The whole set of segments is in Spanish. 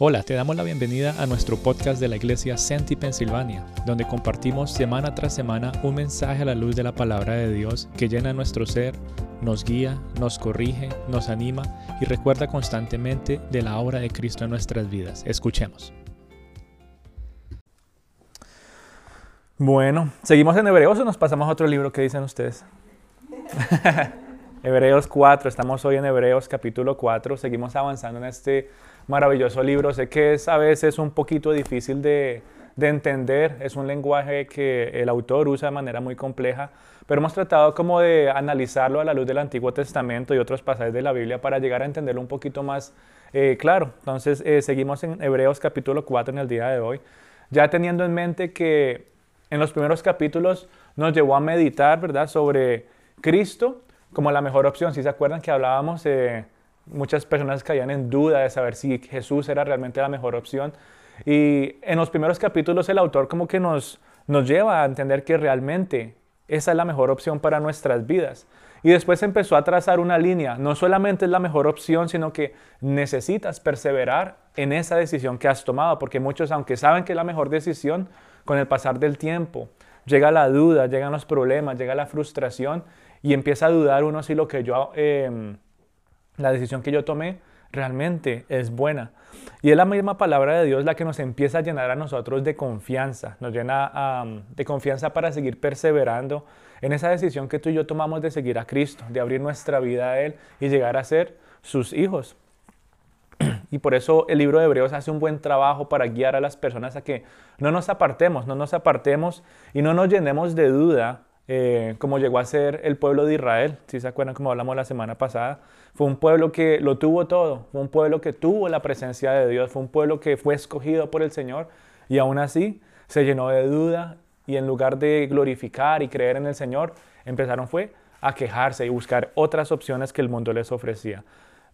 Hola, te damos la bienvenida a nuestro podcast de la iglesia Senti Pensilvania, donde compartimos semana tras semana un mensaje a la luz de la palabra de Dios que llena nuestro ser, nos guía, nos corrige, nos anima y recuerda constantemente de la obra de Cristo en nuestras vidas. Escuchemos. Bueno, ¿seguimos en Hebreos o nos pasamos a otro libro? ¿Qué dicen ustedes? Hebreos 4, estamos hoy en Hebreos capítulo 4, seguimos avanzando en este maravilloso libro. Sé que es a veces un poquito difícil de, entender, es un lenguaje que el autor usa de manera muy compleja, pero hemos tratado como de analizarlo a la luz del Antiguo Testamento y otros pasajes de la Biblia para llegar a entenderlo un poquito más eh, claro. Entonces, eh, seguimos en Hebreos capítulo 4 en el día de hoy, ya teniendo en mente que en los primeros capítulos nos llevó a meditar, ¿verdad?, sobre Cristo como la mejor opción. Si se acuerdan que hablábamos, eh, muchas personas caían en duda de saber si Jesús era realmente la mejor opción. Y en los primeros capítulos el autor como que nos, nos lleva a entender que realmente esa es la mejor opción para nuestras vidas. Y después empezó a trazar una línea. No solamente es la mejor opción, sino que necesitas perseverar en esa decisión que has tomado, porque muchos, aunque saben que es la mejor decisión, con el pasar del tiempo llega la duda, llegan los problemas, llega la frustración y empieza a dudar uno si lo que yo, em, la decisión que yo tomé realmente es buena. Y es la misma palabra de Dios la que nos empieza a llenar a nosotros de confianza, nos llena de confianza para seguir perseverando en esa decisión que tú y yo tomamos de seguir a Cristo, de abrir nuestra vida a Él y llegar a ser sus hijos. Y por eso el libro de Hebreos hace un buen trabajo para guiar a las personas a que no nos apartemos, no nos apartemos y no nos llenemos de duda eh, como llegó a ser el pueblo de Israel, si se acuerdan como hablamos la semana pasada, fue un pueblo que lo tuvo todo, fue un pueblo que tuvo la presencia de Dios, fue un pueblo que fue escogido por el Señor y aún así se llenó de duda y en lugar de glorificar y creer en el Señor, empezaron fue a quejarse y buscar otras opciones que el mundo les ofrecía.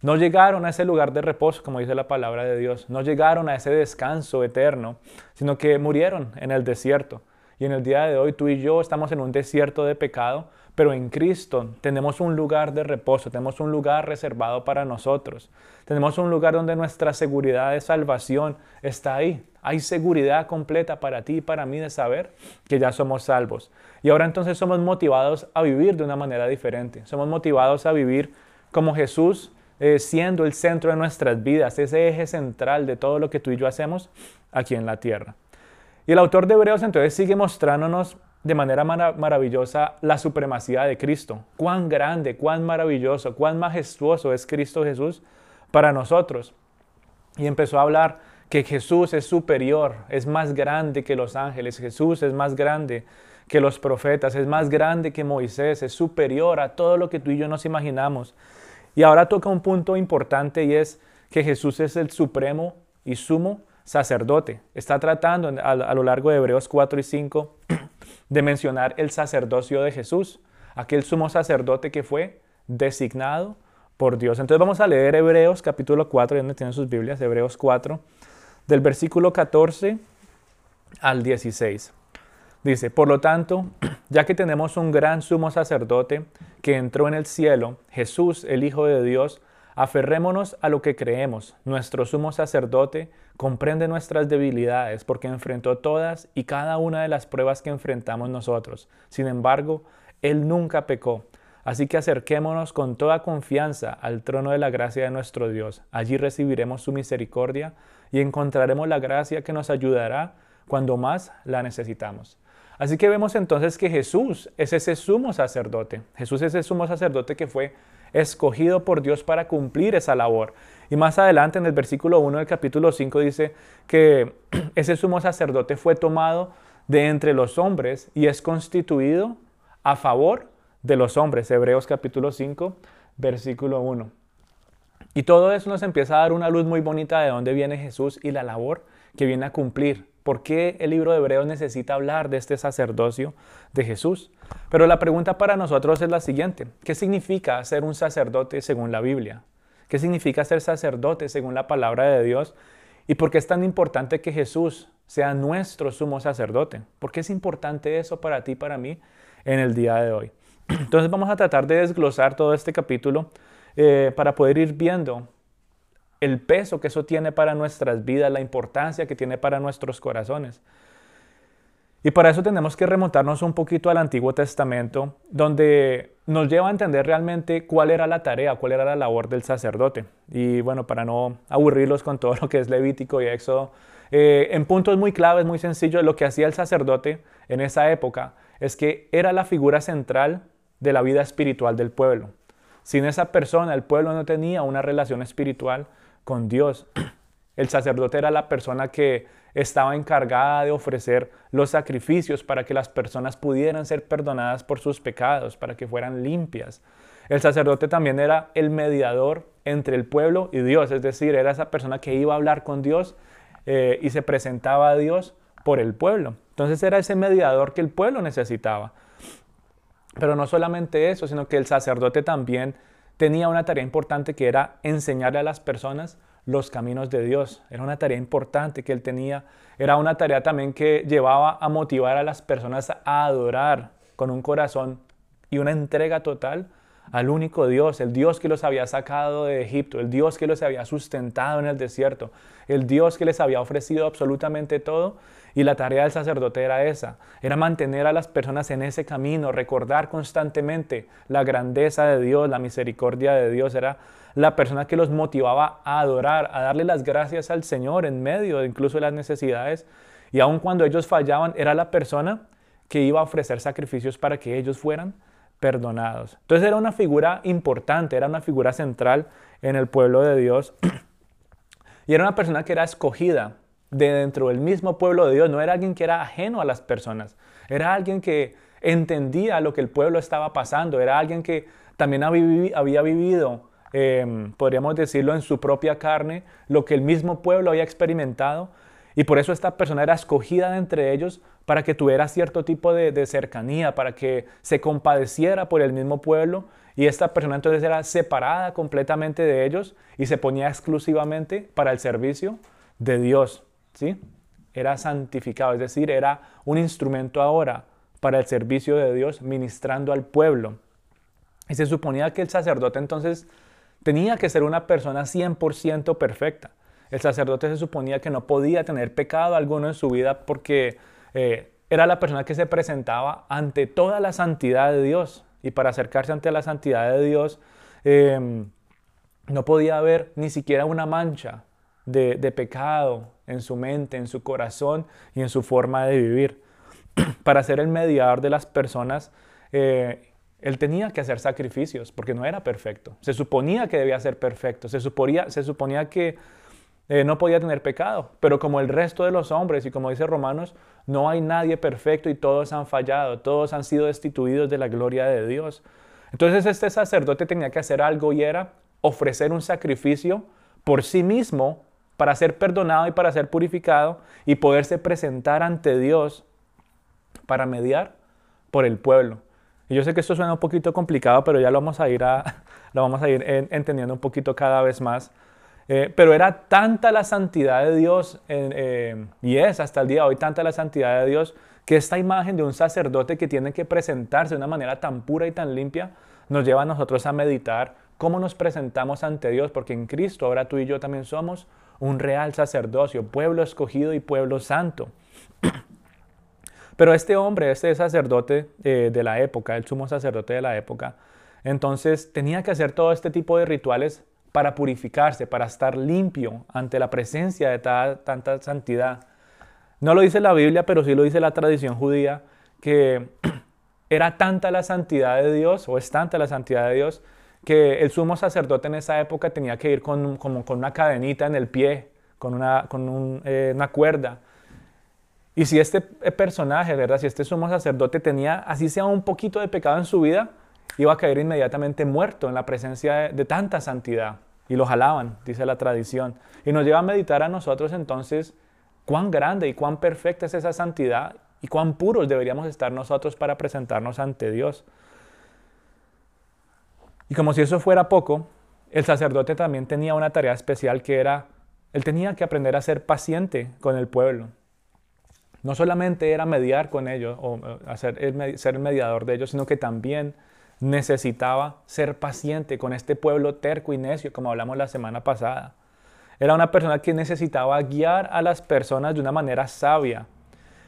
No llegaron a ese lugar de reposo, como dice la palabra de Dios, no llegaron a ese descanso eterno, sino que murieron en el desierto. Y en el día de hoy tú y yo estamos en un desierto de pecado, pero en Cristo tenemos un lugar de reposo, tenemos un lugar reservado para nosotros. Tenemos un lugar donde nuestra seguridad de salvación está ahí. Hay seguridad completa para ti y para mí de saber que ya somos salvos. Y ahora entonces somos motivados a vivir de una manera diferente. Somos motivados a vivir como Jesús, eh, siendo el centro de nuestras vidas, ese eje central de todo lo que tú y yo hacemos aquí en la tierra. Y el autor de Hebreos entonces sigue mostrándonos de manera maravillosa la supremacía de Cristo. Cuán grande, cuán maravilloso, cuán majestuoso es Cristo Jesús para nosotros. Y empezó a hablar que Jesús es superior, es más grande que los ángeles, Jesús es más grande que los profetas, es más grande que Moisés, es superior a todo lo que tú y yo nos imaginamos. Y ahora toca un punto importante y es que Jesús es el supremo y sumo sacerdote. Está tratando a, lo largo de Hebreos 4 y 5 de mencionar el sacerdocio de Jesús, aquel sumo sacerdote que fue designado por Dios. Entonces vamos a leer Hebreos capítulo 4, donde tienen sus Biblias, Hebreos 4, del versículo 14 al 16. Dice, por lo tanto, ya que tenemos un gran sumo sacerdote que entró en el cielo, Jesús, el Hijo de Dios, Aferrémonos a lo que creemos. Nuestro sumo sacerdote comprende nuestras debilidades porque enfrentó todas y cada una de las pruebas que enfrentamos nosotros. Sin embargo, Él nunca pecó. Así que acerquémonos con toda confianza al trono de la gracia de nuestro Dios. Allí recibiremos su misericordia y encontraremos la gracia que nos ayudará cuando más la necesitamos. Así que vemos entonces que Jesús es ese sumo sacerdote. Jesús es ese sumo sacerdote que fue escogido por Dios para cumplir esa labor. Y más adelante en el versículo 1 del capítulo 5 dice que ese sumo sacerdote fue tomado de entre los hombres y es constituido a favor de los hombres. Hebreos capítulo 5, versículo 1. Y todo eso nos empieza a dar una luz muy bonita de dónde viene Jesús y la labor que viene a cumplir. ¿Por qué el libro de Hebreos necesita hablar de este sacerdocio de Jesús? Pero la pregunta para nosotros es la siguiente. ¿Qué significa ser un sacerdote según la Biblia? ¿Qué significa ser sacerdote según la palabra de Dios? ¿Y por qué es tan importante que Jesús sea nuestro sumo sacerdote? ¿Por qué es importante eso para ti y para mí en el día de hoy? Entonces vamos a tratar de desglosar todo este capítulo eh, para poder ir viendo el peso que eso tiene para nuestras vidas, la importancia que tiene para nuestros corazones. Y para eso tenemos que remontarnos un poquito al Antiguo Testamento, donde nos lleva a entender realmente cuál era la tarea, cuál era la labor del sacerdote. Y bueno, para no aburrirlos con todo lo que es Levítico y Éxodo, eh, en puntos muy claves, muy sencillos, lo que hacía el sacerdote en esa época es que era la figura central de la vida espiritual del pueblo. Sin esa persona, el pueblo no tenía una relación espiritual con Dios. El sacerdote era la persona que estaba encargada de ofrecer los sacrificios para que las personas pudieran ser perdonadas por sus pecados, para que fueran limpias. El sacerdote también era el mediador entre el pueblo y Dios, es decir, era esa persona que iba a hablar con Dios eh, y se presentaba a Dios por el pueblo. Entonces era ese mediador que el pueblo necesitaba. Pero no solamente eso, sino que el sacerdote también tenía una tarea importante que era enseñarle a las personas los caminos de Dios. Era una tarea importante que él tenía. Era una tarea también que llevaba a motivar a las personas a adorar con un corazón y una entrega total al único Dios, el Dios que los había sacado de Egipto, el Dios que los había sustentado en el desierto, el Dios que les había ofrecido absolutamente todo. Y la tarea del sacerdote era esa, era mantener a las personas en ese camino, recordar constantemente la grandeza de Dios, la misericordia de Dios, era la persona que los motivaba a adorar, a darle las gracias al Señor en medio incluso de las necesidades. Y aun cuando ellos fallaban, era la persona que iba a ofrecer sacrificios para que ellos fueran perdonados. Entonces era una figura importante, era una figura central en el pueblo de Dios. y era una persona que era escogida de dentro del mismo pueblo de Dios. No era alguien que era ajeno a las personas. Era alguien que entendía lo que el pueblo estaba pasando. Era alguien que también había vivido, em, podríamos decirlo, en su propia carne, lo que el mismo pueblo había experimentado. Y por eso esta persona era escogida de entre ellos para que tuviera cierto tipo de, cercanía, para que se compadeciera por el mismo pueblo. Y esta persona entonces era separada completamente de ellos y se ponía exclusivamente para el servicio de Dios. ¿Sí? Era santificado, es decir, era un instrumento ahora para el servicio de Dios ministrando al pueblo. Y se suponía que el sacerdote entonces tenía que ser una persona 100% perfecta. El sacerdote se suponía que no podía tener pecado alguno en su vida porque eh, era la persona que se presentaba ante toda la santidad de Dios. Y para acercarse ante la santidad de Dios, em, no podía haber ni siquiera una mancha de, pecado en su mente, en su corazón y en su forma de vivir. para ser el mediador de las personas, eh, él tenía que hacer sacrificios porque no era perfecto. Se suponía que debía ser perfecto. Se suponía, se suponía que eh, no podía tener pecado. Pero como el resto de los hombres, y como dice Romanos, no hay nadie perfecto y todos han fallado, todos han sido destituidos de la gloria de Dios. Entonces este sacerdote tenía que hacer algo y era ofrecer un sacrificio por sí mismo para ser perdonado y para ser purificado y poderse presentar ante Dios para mediar por el pueblo. Y yo sé que esto suena un poquito complicado, pero ya lo vamos a ir, lo vamos a ir entendiendo un poquito cada vez más. Eh, pero era tanta la santidad de Dios, eh, y es hasta el día de hoy tanta la santidad de Dios, que esta imagen de un sacerdote que tiene que presentarse de una manera tan pura y tan limpia, nos lleva a nosotros a meditar cómo nos presentamos ante Dios, porque en Cristo ahora tú y yo también somos un real sacerdocio, pueblo escogido y pueblo santo. Pero este hombre, este sacerdote eh, de la época, el sumo sacerdote de la época, entonces tenía que hacer todo este tipo de rituales para purificarse, para estar limpio ante la presencia de tanta santidad. No lo dice la Biblia, pero sí lo dice la tradición judía, que era tanta la santidad de Dios, o es tanta la santidad de Dios, que el sumo sacerdote en esa época tenía que ir con, con una cadenita en el pie, con, una, con eh, una cuerda. Y si este personaje, ¿verdad? Si este sumo sacerdote tenía, así sea un poquito de pecado en su vida, iba a caer inmediatamente muerto en la presencia de, tanta santidad. Y lo jalaban, dice la tradición. Y nos lleva a meditar a nosotros entonces cuán grande y cuán perfecta es esa santidad y cuán puros deberíamos estar nosotros para presentarnos ante Dios. Y como si eso fuera poco, el sacerdote también tenía una tarea especial que era, él tenía que aprender a ser paciente con el pueblo. No solamente era mediar con ellos o hacer, ser mediador de ellos, sino que también necesitaba ser paciente con este pueblo terco y necio, como hablamos la semana pasada. Era una persona que necesitaba guiar a las personas de una manera sabia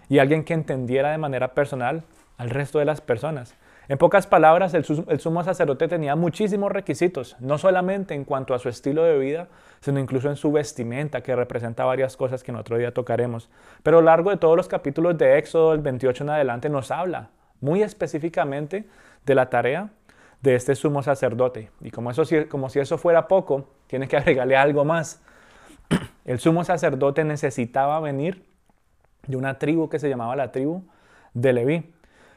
y alguien que entendiera de manera personal al resto de las personas. En pocas palabras, el, sumo sacerdote tenía muchísimos requisitos, no solamente en cuanto a su estilo de vida, sino incluso en su vestimenta, que representa varias cosas que en otro día tocaremos. Pero a lo largo de todos los capítulos de Éxodo, el 28 en adelante, nos habla muy específicamente de la tarea de este sumo sacerdote. Y como, eso, como si eso fuera poco, tiene que agregarle algo más. El sumo sacerdote necesitaba venir de una tribu que se llamaba la tribu de Leví.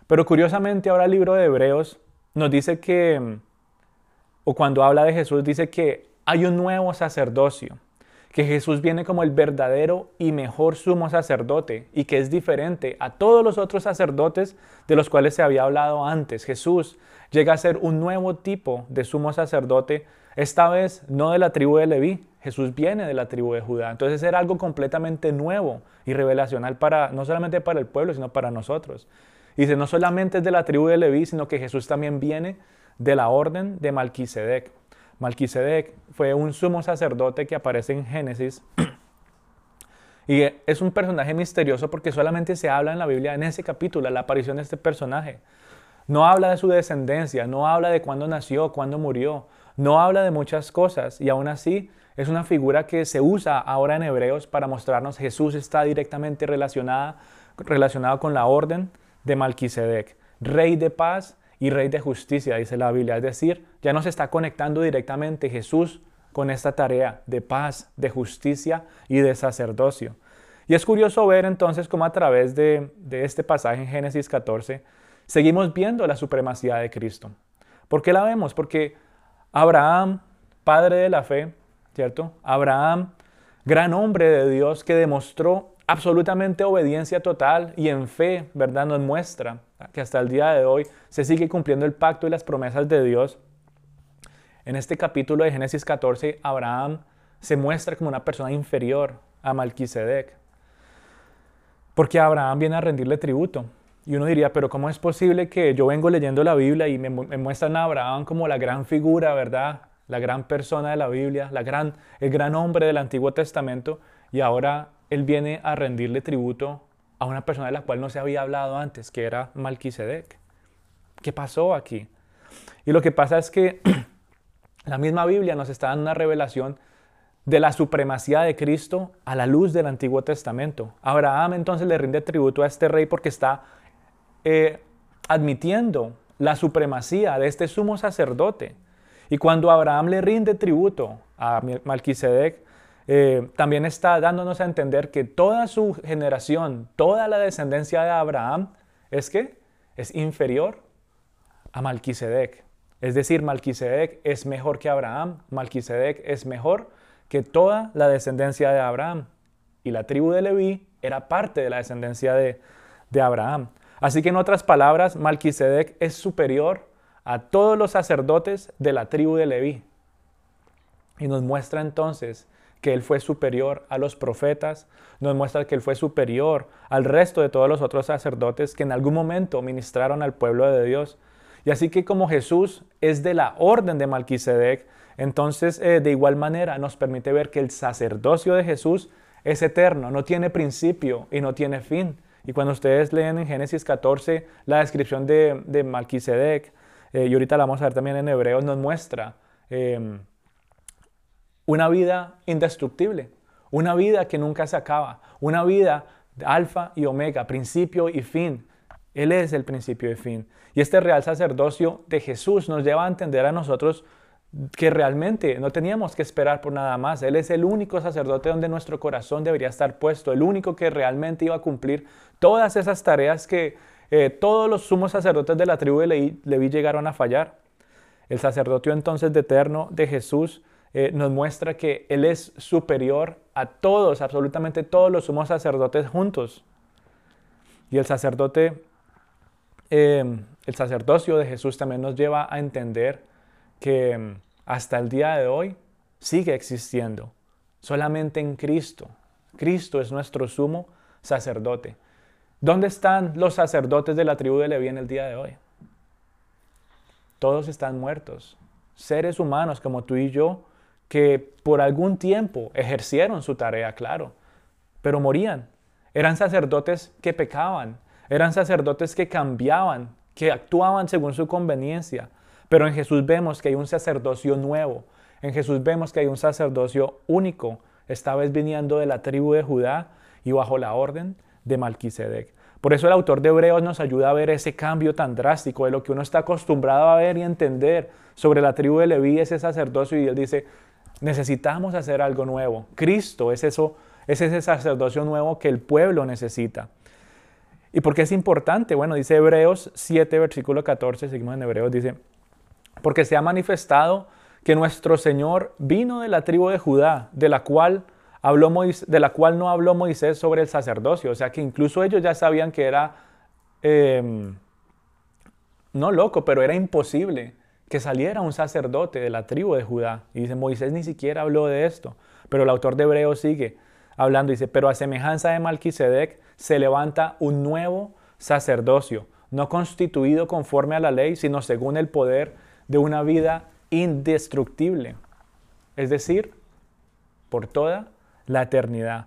Pero curiosamente ahora el libro de Hebreos nos dice que, o cuando habla de Jesús, dice que hay un nuevo sacerdocio, que Jesús viene como el verdadero y mejor sumo sacerdote y que es diferente a todos los otros sacerdotes de los cuales se había hablado antes. Jesús llega a ser un nuevo tipo de sumo sacerdote, esta vez no de la tribu de Leví, Jesús viene de la tribu de Judá. Entonces era algo completamente nuevo y revelacional para no solamente para el pueblo, sino para nosotros. Dice, no solamente es de la tribu de Leví, sino que Jesús también viene de la orden de Malquisedec. Malquisedec fue un sumo sacerdote que aparece en Génesis. Y es un personaje misterioso porque solamente se habla en la Biblia, en ese capítulo, la aparición de este personaje. No habla de su descendencia, no habla de cuándo nació, cuándo murió, no habla de muchas cosas y aún así es una figura que se usa ahora en Hebreos para mostrarnos Jesús está directamente relacionada, relacionado con la orden de Malquisedec, rey de paz y rey de justicia, dice la Biblia. Es decir, ya nos está conectando directamente Jesús con esta tarea de paz, de justicia y de sacerdocio. Y es curioso ver entonces cómo a través de, de este pasaje en Génesis 14 seguimos viendo la supremacía de Cristo. ¿Por qué la vemos? Porque Abraham, padre de la fe, ¿cierto? Abraham, gran hombre de Dios que demostró absolutamente obediencia total y en fe, ¿verdad? Nos muestra que hasta el día de hoy se sigue cumpliendo el pacto y las promesas de Dios. En este capítulo de Génesis 14, Abraham se muestra como una persona inferior a Malquisedec. Porque Abraham viene a rendirle tributo. Y uno diría, pero ¿cómo es posible que yo vengo leyendo la Biblia y me, muestran a Abraham como la gran figura, ¿verdad? La gran persona de la Biblia, la gran, el gran hombre del Antiguo Testamento, y ahora él viene a rendirle tributo a una persona de la cual no se había hablado antes, que era Malquisedec. ¿Qué pasó aquí? Y lo que pasa es que la misma Biblia nos está dando una revelación de la supremacía de Cristo a la luz del Antiguo Testamento. Abraham entonces le rinde tributo a este rey porque está eh, admitiendo la supremacía de este sumo sacerdote. Y cuando Abraham le rinde tributo a Malquisedec, eh, también está dándonos a entender que toda su generación, toda la descendencia de Abraham, es que es inferior a Malquisedec. Es decir, Malquisedec es mejor que Abraham, Malquisedec es mejor que toda la descendencia de Abraham. Y la tribu de Leví era parte de la descendencia de, de Abraham. Así que en otras palabras, Malquisedec es superior a todos los sacerdotes de la tribu de Leví. Y nos muestra entonces que Él fue superior a los profetas, nos muestra que Él fue superior al resto de todos los otros sacerdotes que en algún momento ministraron al pueblo de Dios. Y así que como Jesús es de la orden de Malquisedec, entonces eh, de igual manera nos permite ver que el sacerdocio de Jesús es eterno, no tiene principio y no tiene fin. Y cuando ustedes leen en Génesis 14 la descripción de, de Malquisedec, eh, y ahorita la vamos a ver también en Hebreos, nos muestra em, una vida indestructible, una vida que nunca se acaba, una vida de alfa y omega, principio y fin. Él es el principio y fin. Y este real sacerdocio de Jesús nos lleva a entender a nosotros que realmente no teníamos que esperar por nada más. Él es el único sacerdote donde nuestro corazón debería estar puesto, el único que realmente iba a cumplir todas esas tareas que eh, todos los sumos sacerdotes de la tribu de Leví, llegaron a fallar. El sacerdocio entonces de eterno de Jesús eh, nos muestra que Él es superior a todos, absolutamente todos los sumos sacerdotes juntos. Y el sacerdote, em, el sacerdocio de Jesús también nos lleva a entender que em, hasta el día de hoy sigue existiendo, solamente en Cristo. Cristo es nuestro sumo sacerdote. ¿Dónde están los sacerdotes de la tribu de Leví en el día de hoy? Todos están muertos. Seres humanos como tú y yo que por algún tiempo ejercieron su tarea, claro, pero morían. Eran sacerdotes que pecaban, eran sacerdotes que cambiaban, que actuaban según su conveniencia. Pero en Jesús vemos que hay un sacerdocio nuevo, en Jesús vemos que hay un sacerdocio único, esta vez viniendo de la tribu de Judá y bajo la orden de Malquisedec. Por eso el autor de Hebreos nos ayuda a ver ese cambio tan drástico de lo que uno está acostumbrado a ver y entender sobre la tribu de Leví, ese sacerdocio, y él dice, necesitamos hacer algo nuevo. Cristo es eso, es ese sacerdocio nuevo que el pueblo necesita. ¿Y por qué es importante? Bueno, dice Hebreos 7, versículo 14, seguimos en Hebreos, dice, porque se ha manifestado que nuestro Señor vino de la tribu de Judá, de la cual, habló de la cual no habló Moisés sobre el sacerdocio. O sea que incluso ellos ya sabían que era, em, no loco, pero era imposible que saliera un sacerdote de la tribu de Judá. Y dice, Moisés ni siquiera habló de esto. Pero el autor de Hebreos sigue hablando, dice, pero a semejanza de Malquisedec se levanta un nuevo sacerdocio, no constituido conforme a la ley, sino según el poder de una vida indestructible, es decir, por toda la eternidad.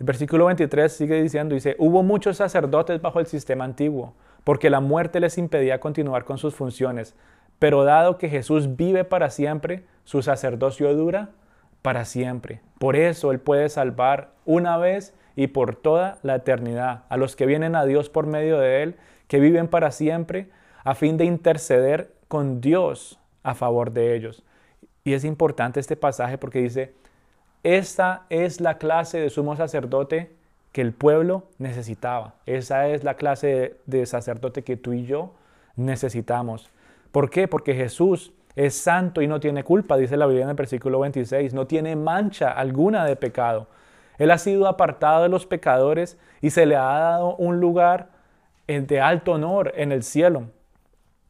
El versículo 23 sigue diciendo, dice, hubo muchos sacerdotes bajo el sistema antiguo, porque la muerte les impedía continuar con sus funciones, pero dado que Jesús vive para siempre, su sacerdocio dura para siempre. Por eso Él puede salvar una vez y por toda la eternidad a los que vienen a Dios por medio de Él, que viven para siempre, a fin de interceder con Dios a favor de ellos. Y es importante este pasaje porque dice, esta es la clase de sumo sacerdote que el pueblo necesitaba. Esa es la clase de sacerdote que tú y yo necesitamos. ¿Por qué? Porque Jesús es santo y no tiene culpa, dice la Biblia en el versículo 26, no tiene mancha alguna de pecado. Él ha sido apartado de los pecadores y se le ha dado un lugar de alto honor en el cielo.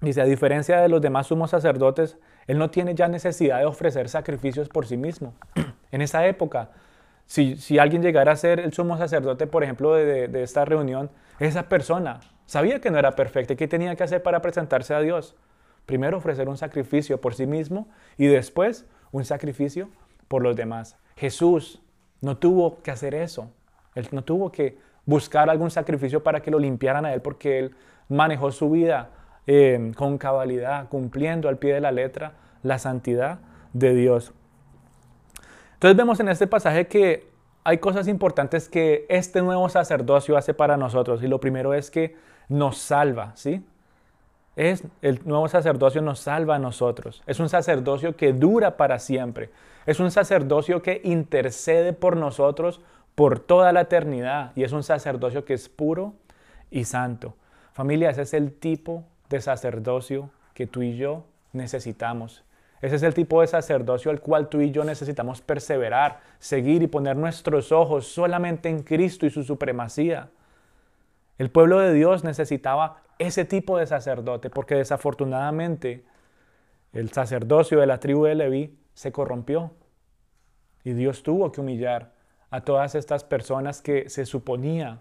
Dice, a diferencia de los demás sumos sacerdotes, él no tiene ya necesidad de ofrecer sacrificios por sí mismo. en esa época, si, alguien llegara a ser el sumo sacerdote, por ejemplo, de, de esta reunión, esa persona sabía que no era perfecta y qué tenía que hacer para presentarse a Dios. Primero ofrecer un sacrificio por sí mismo y después un sacrificio por los demás. Jesús no tuvo que hacer eso. Él no tuvo que buscar algún sacrificio para que lo limpiaran a él porque él manejó su vida eh, con cabalidad, cumpliendo al pie de la letra la santidad de Dios. Entonces vemos en este pasaje que hay cosas importantes que este nuevo sacerdocio hace para nosotros y lo primero es que nos salva, ¿sí? Es el nuevo sacerdocio nos salva a nosotros. Es un sacerdocio que dura para siempre. Es un sacerdocio que intercede por nosotros por toda la eternidad y es un sacerdocio que es puro y santo. Familia, ese es el tipo de sacerdocio que tú y yo necesitamos. Ese es el tipo de sacerdocio al cual tú y yo necesitamos perseverar, seguir y poner nuestros ojos solamente en Cristo y su supremacía. El pueblo de Dios necesitaba ese tipo de sacerdote porque desafortunadamente el sacerdocio de la tribu de Leví se corrompió y Dios tuvo que humillar a todas estas personas que se suponía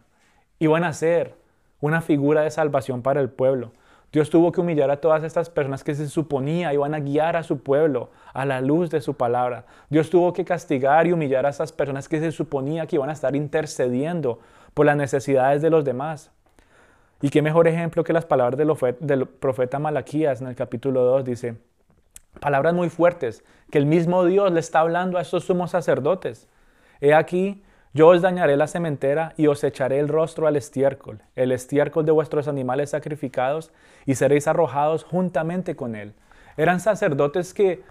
iban a ser una figura de salvación para el pueblo. Dios tuvo que humillar a todas estas personas que se suponía iban a guiar a su pueblo a la luz de su palabra. Dios tuvo que castigar y humillar a esas personas que se suponía que iban a estar intercediendo por las necesidades de los demás. Y qué mejor ejemplo que las palabras del, profeta Malaquías en el capítulo 2 dice, palabras muy fuertes que el mismo Dios le está hablando a estos sumos sacerdotes. He aquí, yo os dañaré la cementera y os echaré el rostro al estiércol, el estiércol de vuestros animales sacrificados, y seréis arrojados juntamente con él. Eran sacerdotes que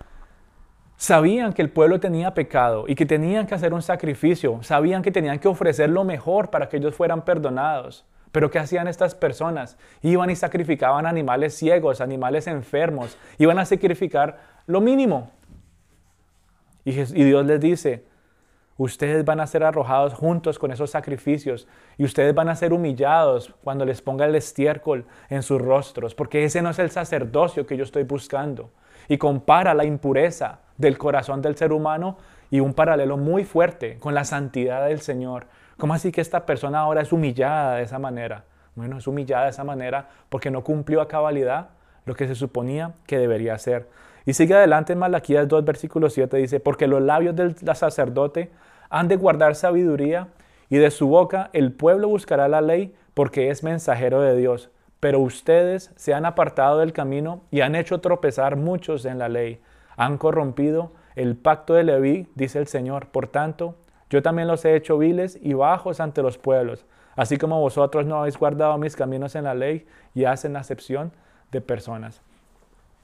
sabían que el pueblo tenía pecado y que tenían que hacer un sacrificio, sabían que tenían que ofrecer lo mejor para que ellos fueran perdonados. Pero ¿qué hacían estas personas? Iban y sacrificaban animales ciegos, animales enfermos, iban a sacrificar lo mínimo. Y, Dios les dice, Ustedes van a ser arrojados juntos con esos sacrificios y ustedes van a ser humillados cuando les ponga el estiércol en sus rostros, porque ese no es el sacerdocio que yo estoy buscando. Y compara la impureza del corazón del ser humano y un paralelo muy fuerte con la santidad del Señor. ¿Cómo así que esta persona ahora es humillada de esa manera? Bueno, es humillada de esa manera porque no cumplió a cabalidad lo que se suponía que debería hacer. Y sigue adelante en Malaquías 2, versículo 7, dice, porque los labios del sacerdote han de guardar sabiduría y de su boca el pueblo buscará la ley porque es mensajero de Dios. Pero ustedes se han apartado del camino y han hecho tropezar muchos en la ley. Han corrompido el pacto de Leví, dice el Señor. Por tanto, yo también los he hecho viles y bajos ante los pueblos, así como vosotros no habéis guardado mis caminos en la ley y hacen acepción de personas.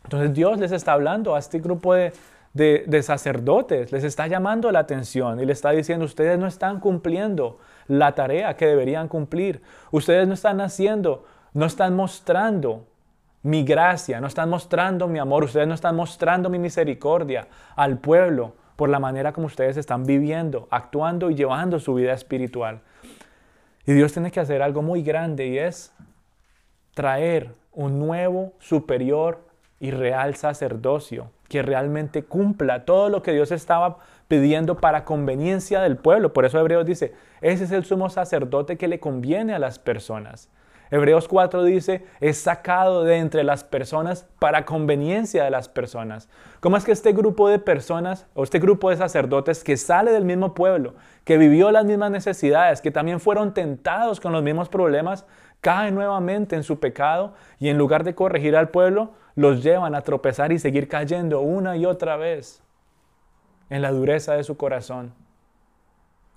Entonces Dios les está hablando a este grupo de, de, sacerdotes, les está llamando la atención y les está diciendo, ustedes no están cumpliendo la tarea que deberían cumplir, ustedes no están haciendo, no están mostrando mi gracia, no están mostrando mi amor, ustedes no están mostrando mi misericordia al pueblo por la manera como ustedes están viviendo, actuando y llevando su vida espiritual. Y Dios tiene que hacer algo muy grande y es traer un nuevo, superior y real sacerdocio que realmente cumpla todo lo que Dios estaba pidiendo para conveniencia del pueblo. Por eso Hebreos dice, ese es el sumo sacerdote que le conviene a las personas. Hebreos 4 dice, es sacado de entre las personas para conveniencia de las personas. ¿Cómo es que este grupo de personas o este grupo de sacerdotes que sale del mismo pueblo, que vivió las mismas necesidades, que también fueron tentados con los mismos problemas, caen nuevamente en su pecado y en lugar de corregir al pueblo, los llevan a tropezar y seguir cayendo una y otra vez en la dureza de su corazón?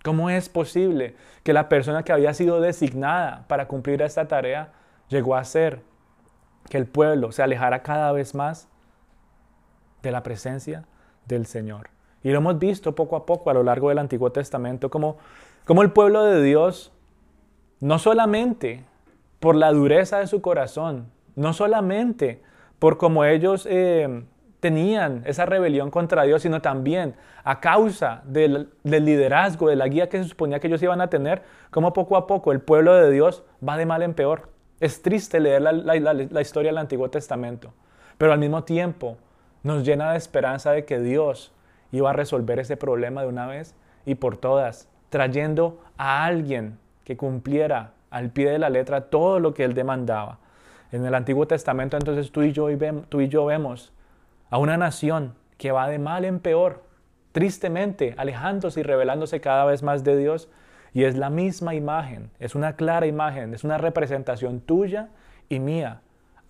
¿Cómo es posible que la persona que había sido designada para cumplir esta tarea llegó a ser que el pueblo se alejara cada vez más de la presencia del Señor? Y lo hemos visto poco a poco a lo largo del Antiguo Testamento, como, como el pueblo de Dios, no solamente por la dureza de su corazón, no solamente por cómo ellos eh, tenían esa rebelión contra Dios, sino también a causa del, liderazgo, de la guía que se suponía que ellos iban a tener, como poco a poco el pueblo de Dios va de mal en peor. Es triste leer la, la historia del Antiguo Testamento, pero al mismo tiempo nos llena de esperanza de que Dios iba a resolver ese problema de una vez y por todas, trayendo a alguien que cumpliera al pie de la letra todo lo que él demandaba. En el Antiguo Testamento entonces tú y yo, tú y yo vemos a una nación que va de mal en peor, tristemente, alejándose y revelándose cada vez más de Dios. Y es la misma imagen, es una clara imagen, es una representación tuya y mía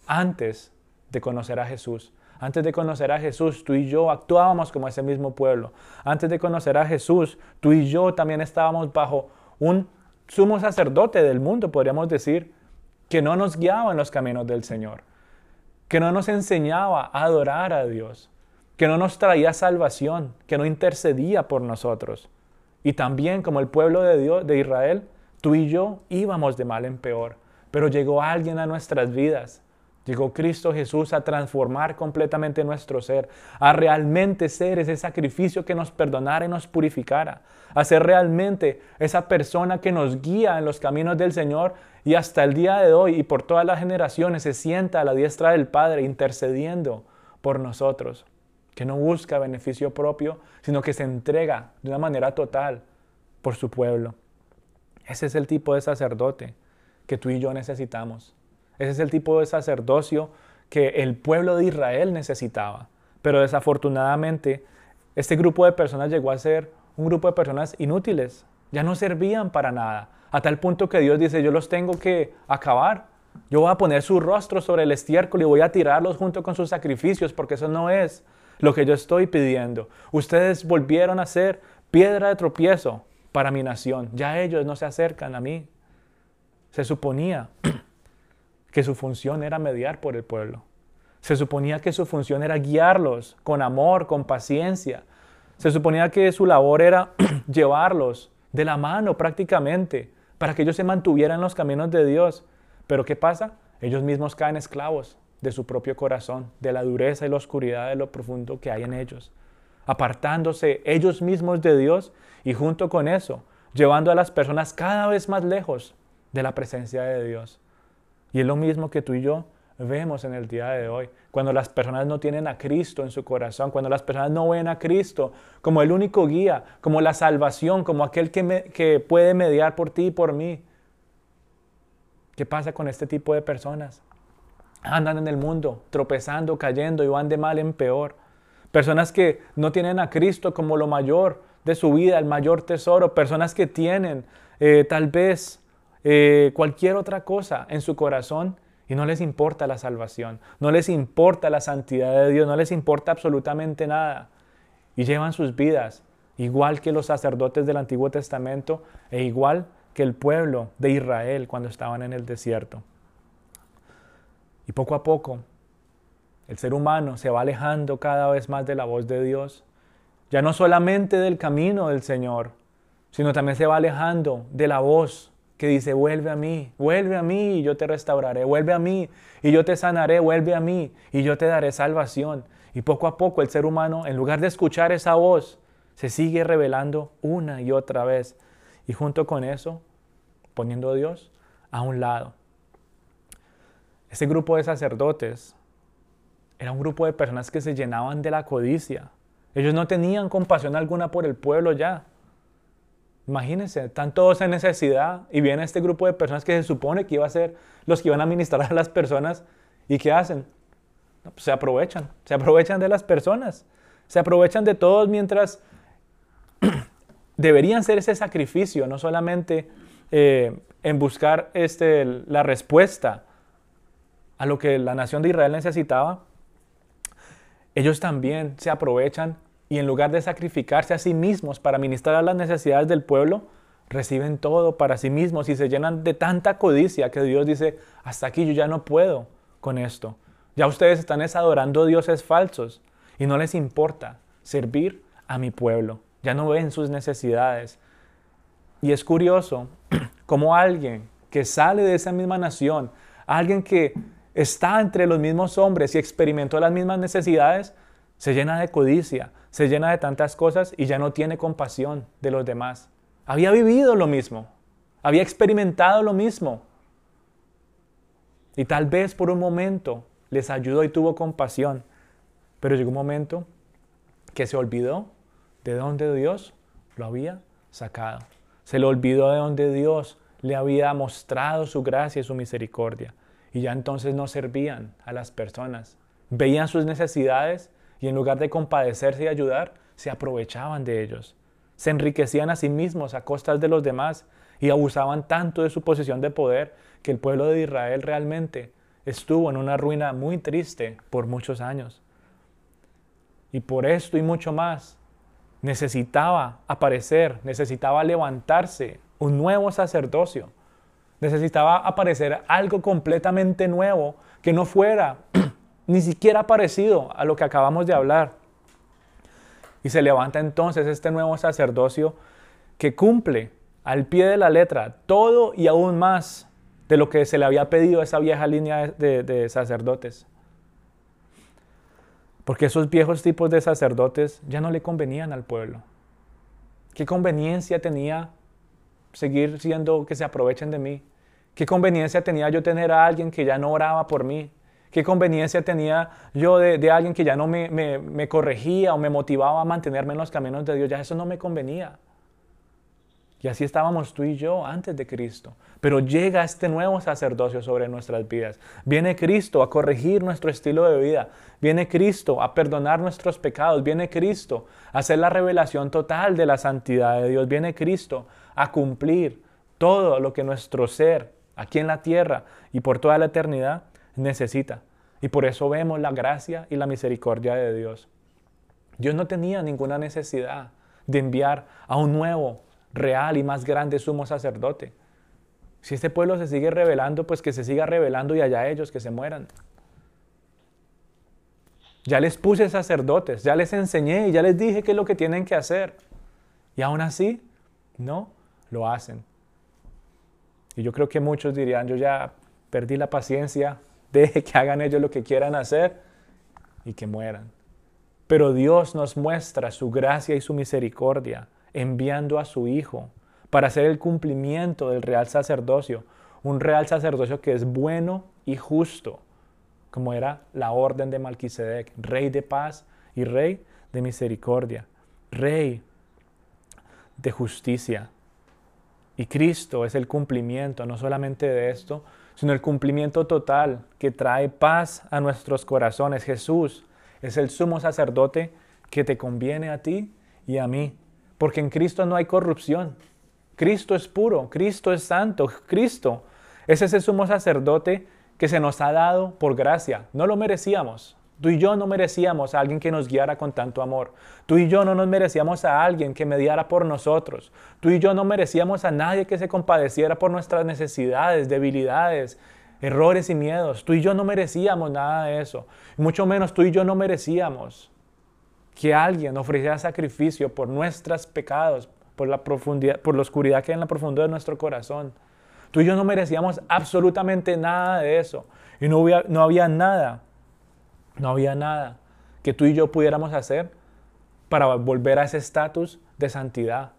antes de conocer a Jesús. Antes de conocer a Jesús, tú y yo actuábamos como ese mismo pueblo. Antes de conocer a Jesús, tú y yo también estábamos bajo un sumo sacerdote del mundo, podríamos decir, que no nos guiaba en los caminos del Señor que no nos enseñaba a adorar a Dios, que no nos traía salvación, que no intercedía por nosotros. Y también como el pueblo de Dios de Israel, tú y yo íbamos de mal en peor, pero llegó alguien a nuestras vidas. Llegó Cristo Jesús a transformar completamente nuestro ser, a realmente ser ese sacrificio que nos perdonara y nos purificara, a ser realmente esa persona que nos guía en los caminos del Señor y hasta el día de hoy y por todas las generaciones se sienta a la diestra del Padre intercediendo por nosotros, que no busca beneficio propio, sino que se entrega de una manera total por su pueblo. Ese es el tipo de sacerdote que tú y yo necesitamos. Ese es el tipo de sacerdocio que el pueblo de Israel necesitaba. Pero desafortunadamente, este grupo de personas llegó a ser un grupo de personas inútiles. Ya no servían para nada a tal punto que Dios dice, yo los tengo que acabar. Yo voy a poner su rostro sobre el estiércol y voy a tirarlos junto con sus sacrificios, porque eso no es lo que yo estoy pidiendo. Ustedes volvieron a ser piedra de tropiezo para mi nación. Ya ellos no se acercan a mí. Se suponía que su función era mediar por el pueblo. Se suponía que su función era guiarlos con amor, con paciencia. Se suponía que su labor era llevarlos de la mano prácticamente para que ellos se mantuvieran en los caminos de Dios. Pero ¿qué pasa? Ellos mismos caen esclavos de su propio corazón, de la dureza y la oscuridad de lo profundo que hay en ellos, apartándose ellos mismos de Dios y junto con eso, llevando a las personas cada vez más lejos de la presencia de Dios. Y es lo mismo que tú y yo vemos en el día de hoy. Cuando las personas no tienen a Cristo en su corazón, cuando las personas no ven a Cristo como el único guía, como la salvación, como aquel que, que puede mediar por ti y por mí. ¿Qué pasa con este tipo de personas? andan en el mundo tropezando, cayendo y van de mal en peor. Personas que no tienen a Cristo como lo mayor de su vida, el mayor tesoro. Personas que tienen eh, tal vez eh, cualquier otra cosa en su corazón y no les importa la salvación, no les importa la santidad de Dios, no les importa absolutamente nada. Y llevan sus vidas igual que los sacerdotes del Antiguo Testamento e igual que el pueblo de Israel cuando estaban en el desierto. Y poco a poco el ser humano se va alejando cada vez más de la voz de Dios, ya no solamente del camino del Señor, sino también se va alejando de la voz que dice, vuelve a mí, vuelve a mí y yo te restauraré, vuelve a mí y yo te sanaré, vuelve a mí y yo te daré salvación. Y poco a poco el ser humano, en lugar de escuchar esa voz, se sigue revelando una y otra vez. Y junto con eso, poniendo a Dios a un lado. Ese grupo de sacerdotes era un grupo de personas que se llenaban de la codicia. Ellos no tenían compasión alguna por el pueblo ya. Imagínense, están todos en necesidad y viene este grupo de personas que se supone que iba a ser los que iban a ministrar a las personas y ¿qué hacen? Pues se aprovechan, se aprovechan de las personas, se aprovechan de todos mientras deberían ser ese sacrificio, no solamente eh, en buscar este, la respuesta a lo que la nación de Israel necesitaba, ellos también se aprovechan y en lugar de sacrificarse a sí mismos para ministrar las necesidades del pueblo, reciben todo para sí mismos y se llenan de tanta codicia que Dios dice, hasta aquí yo ya no puedo con esto. Ya ustedes están adorando dioses falsos y no les importa servir a mi pueblo. Ya no ven sus necesidades. Y es curioso cómo alguien que sale de esa misma nación, alguien que está entre los mismos hombres y experimentó las mismas necesidades, se llena de codicia, se llena de tantas cosas y ya no tiene compasión de los demás. Había vivido lo mismo, había experimentado lo mismo. Y tal vez por un momento les ayudó y tuvo compasión, pero llegó un momento que se olvidó de dónde Dios lo había sacado. Se le olvidó de dónde Dios le había mostrado su gracia y su misericordia. Y ya entonces no servían a las personas. Veían sus necesidades y en lugar de compadecerse y ayudar, se aprovechaban de ellos. Se enriquecían a sí mismos a costas de los demás y abusaban tanto de su posición de poder que el pueblo de Israel realmente estuvo en una ruina muy triste por muchos años. Y por esto y mucho más, necesitaba aparecer, necesitaba levantarse un nuevo sacerdocio. Necesitaba aparecer algo completamente nuevo que no fuera ni siquiera parecido a lo que acabamos de hablar. Y se levanta entonces este nuevo sacerdocio que cumple al pie de la letra todo y aún más de lo que se le había pedido a esa vieja línea de, sacerdotes. Porque esos viejos tipos de sacerdotes ya no le convenían al pueblo. ¿Qué conveniencia tenía seguir siendo que se aprovechen de mí? ¿Qué conveniencia tenía yo tener a alguien que ya no oraba por mí, ¿Qué conveniencia tenía yo de, alguien que ya no me, me, corregía o me motivaba a mantenerme en los caminos de Dios? Ya eso no me convenía. Y así estábamos tú y yo antes de Cristo. Pero llega este nuevo sacerdocio sobre nuestras vidas. Viene Cristo a corregir nuestro estilo de vida. Viene Cristo a perdonar nuestros pecados. Viene Cristo a hacer la revelación total de la santidad de Dios. Viene Cristo a cumplir todo lo que nuestro ser aquí en la tierra y por toda la eternidad necesita. Y por eso vemos la gracia y la misericordia de Dios. Dios no tenía ninguna necesidad de enviar a un nuevo, real y más grande sumo sacerdote. Si este pueblo se sigue revelando, pues que se siga revelando y allá ellos que se mueran. Ya les puse sacerdotes, ya les enseñé y ya les dije qué es lo que tienen que hacer. Y aún así, no lo hacen. Y yo creo que muchos dirían, yo ya perdí la paciencia, deje que hagan ellos lo que quieran hacer y que mueran. Pero Dios nos muestra su gracia y su misericordia enviando a su Hijo para hacer el cumplimiento del real sacerdocio, un real sacerdocio que es bueno y justo, como era la orden de Malquisedec, rey de paz y rey de misericordia, rey de justicia. Y Cristo es el cumplimiento, no solamente de esto, sino el cumplimiento total que trae paz a nuestros corazones. Jesús es el sumo sacerdote que te conviene a ti y a mí, porque en Cristo no hay corrupción. Cristo es puro, Cristo es santo, Cristo es ese sumo sacerdote que se nos ha dado por gracia. No lo merecíamos, Tú y yo no merecíamos a alguien que nos guiara con tanto amor. Tú y yo no nos merecíamos a alguien que mediara por nosotros. Tú y yo no merecíamos a nadie que se compadeciera por nuestras necesidades, debilidades, errores y miedos. Tú y yo no merecíamos nada de eso. Mucho menos tú y yo no merecíamos que alguien ofreciera sacrificio por nuestros pecados, por la, profundidad, por la oscuridad que hay en la profundidad de nuestro corazón. Tú y yo no merecíamos absolutamente nada de eso. Y no había, no había nada no había nada que tú y yo pudiéramos hacer para volver a ese estatus de santidad.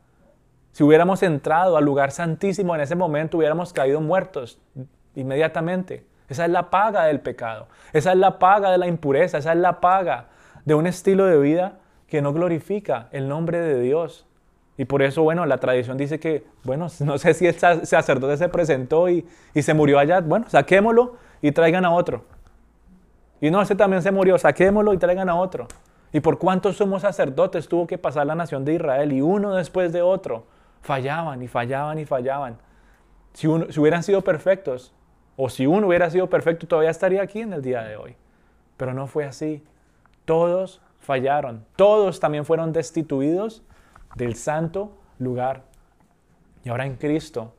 Si hubiéramos entrado al lugar santísimo en ese momento, hubiéramos caído muertos inmediatamente. Esa es la paga del pecado. Esa es la paga de la impureza. Esa es la paga de un estilo de vida que no glorifica el nombre de Dios. Y por eso, bueno, la tradición dice que, bueno, no sé si el sacerdote se presentó y, y se murió allá. Bueno, saquémoslo y traigan a otro. Y no, ese también se murió, saquémoslo y traigan a otro. ¿Y por cuántos somos sacerdotes tuvo que pasar la nación de Israel? Y uno después de otro. Fallaban y fallaban y fallaban. Si, si hubieran sido perfectos, o si uno hubiera sido perfecto, todavía estaría aquí en el día de hoy. Pero no fue así. Todos fallaron. Todos también fueron destituidos del santo lugar. Y ahora en Cristo,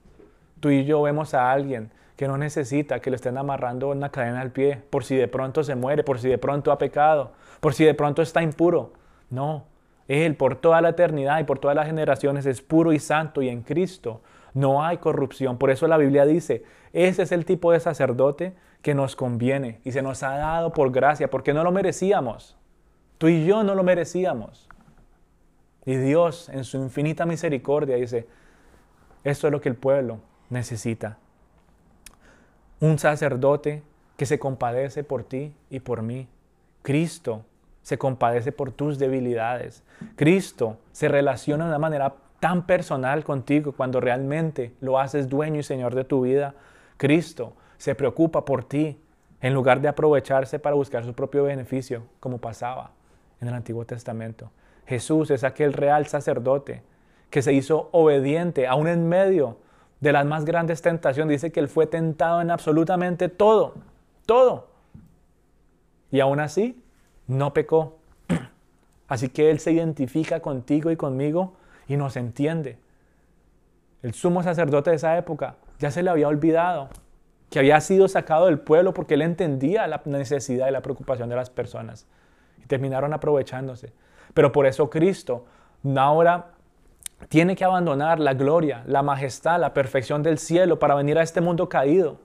tú y yo vemos a alguien que no necesita que le estén amarrando una cadena al pie por si de pronto se muere, por si de pronto ha pecado, por si de pronto está impuro. No, Él por toda la eternidad y por todas las generaciones es puro y santo y en Cristo no hay corrupción. Por eso la Biblia dice, ese es el tipo de sacerdote que nos conviene y se nos ha dado por gracia, porque no lo merecíamos. Tú y yo no lo merecíamos. Y Dios en su infinita misericordia dice, esto es lo que el pueblo necesita un sacerdote que se compadece por ti y por mí. Cristo se compadece por tus debilidades. Cristo se relaciona de una manera tan personal contigo cuando realmente lo haces dueño y señor de tu vida. Cristo se preocupa por ti en lugar de aprovecharse para buscar su propio beneficio, como pasaba en el Antiguo Testamento. Jesús es aquel real sacerdote que se hizo obediente aún en medio de las más grandes tentaciones, dice que él fue tentado en absolutamente todo, todo. Y aún así, no pecó. Así que él se identifica contigo y conmigo y nos entiende. El sumo sacerdote de esa época ya se le había olvidado que había sido sacado del pueblo porque él entendía la necesidad y la preocupación de las personas. Y terminaron aprovechándose. Pero por eso Cristo ahora tiene que abandonar la gloria, la majestad, la perfección del cielo para venir a este mundo caído,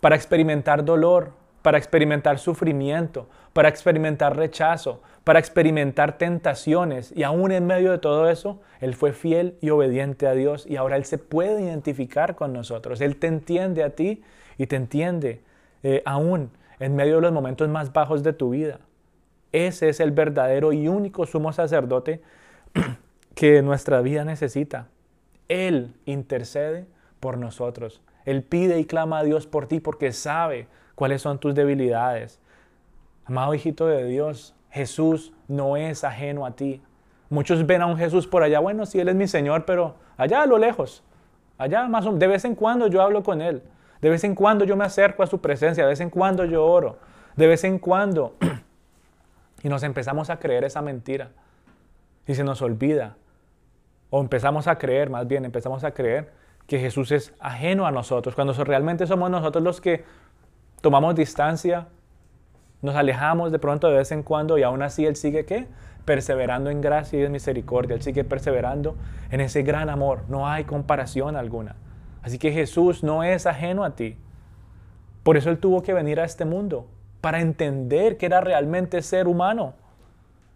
para experimentar dolor, para experimentar sufrimiento, para experimentar rechazo, para experimentar tentaciones. Y aún en medio de todo eso, Él fue fiel y obediente a Dios y ahora Él se puede identificar con nosotros. Él te entiende a ti y te entiende eh, aún en medio de los momentos más bajos de tu vida. Ese es el verdadero y único sumo sacerdote que nuestra vida necesita. Él intercede por nosotros. Él pide y clama a Dios por ti porque sabe cuáles son tus debilidades. Amado hijito de Dios, Jesús no es ajeno a ti. Muchos ven a un Jesús por allá, bueno, sí, Él es mi Señor, pero allá a lo lejos, allá más o menos, de vez en cuando yo hablo con Él, de vez en cuando yo me acerco a su presencia, de vez en cuando yo oro, de vez en cuando, y nos empezamos a creer esa mentira, y se nos olvida o empezamos a creer, más bien empezamos a creer que Jesús es ajeno a nosotros, cuando realmente somos nosotros los que tomamos distancia, nos alejamos de pronto de vez en cuando y aún así Él sigue qué? Perseverando en gracia y en misericordia, Él sigue perseverando en ese gran amor, no hay comparación alguna. Así que Jesús no es ajeno a ti. Por eso Él tuvo que venir a este mundo, para entender que era realmente ser humano.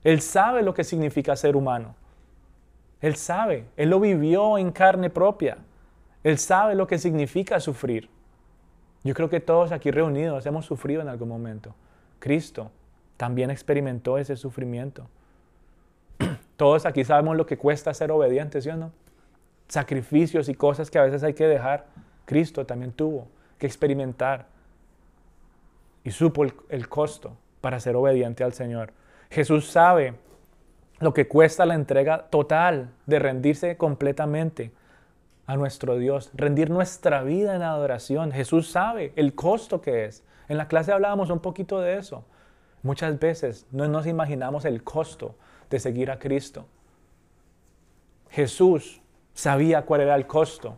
Él sabe lo que significa ser humano. Él sabe, Él lo vivió en carne propia. Él sabe lo que significa sufrir. Yo creo que todos aquí reunidos hemos sufrido en algún momento. Cristo también experimentó ese sufrimiento. Todos aquí sabemos lo que cuesta ser obedientes, ¿sí o no? sacrificios y cosas que a veces hay que dejar, Cristo también tuvo que experimentar y supo el, costo para ser obediente al Señor. Jesús sabe lo que cuesta la entrega total de rendirse completamente a nuestro Dios, rendir nuestra vida en adoración. Jesús sabe el costo que es. En la clase hablábamos un poquito de eso. Muchas veces no nos imaginamos el costo de seguir a Cristo. Jesús sabía cuál era el costo.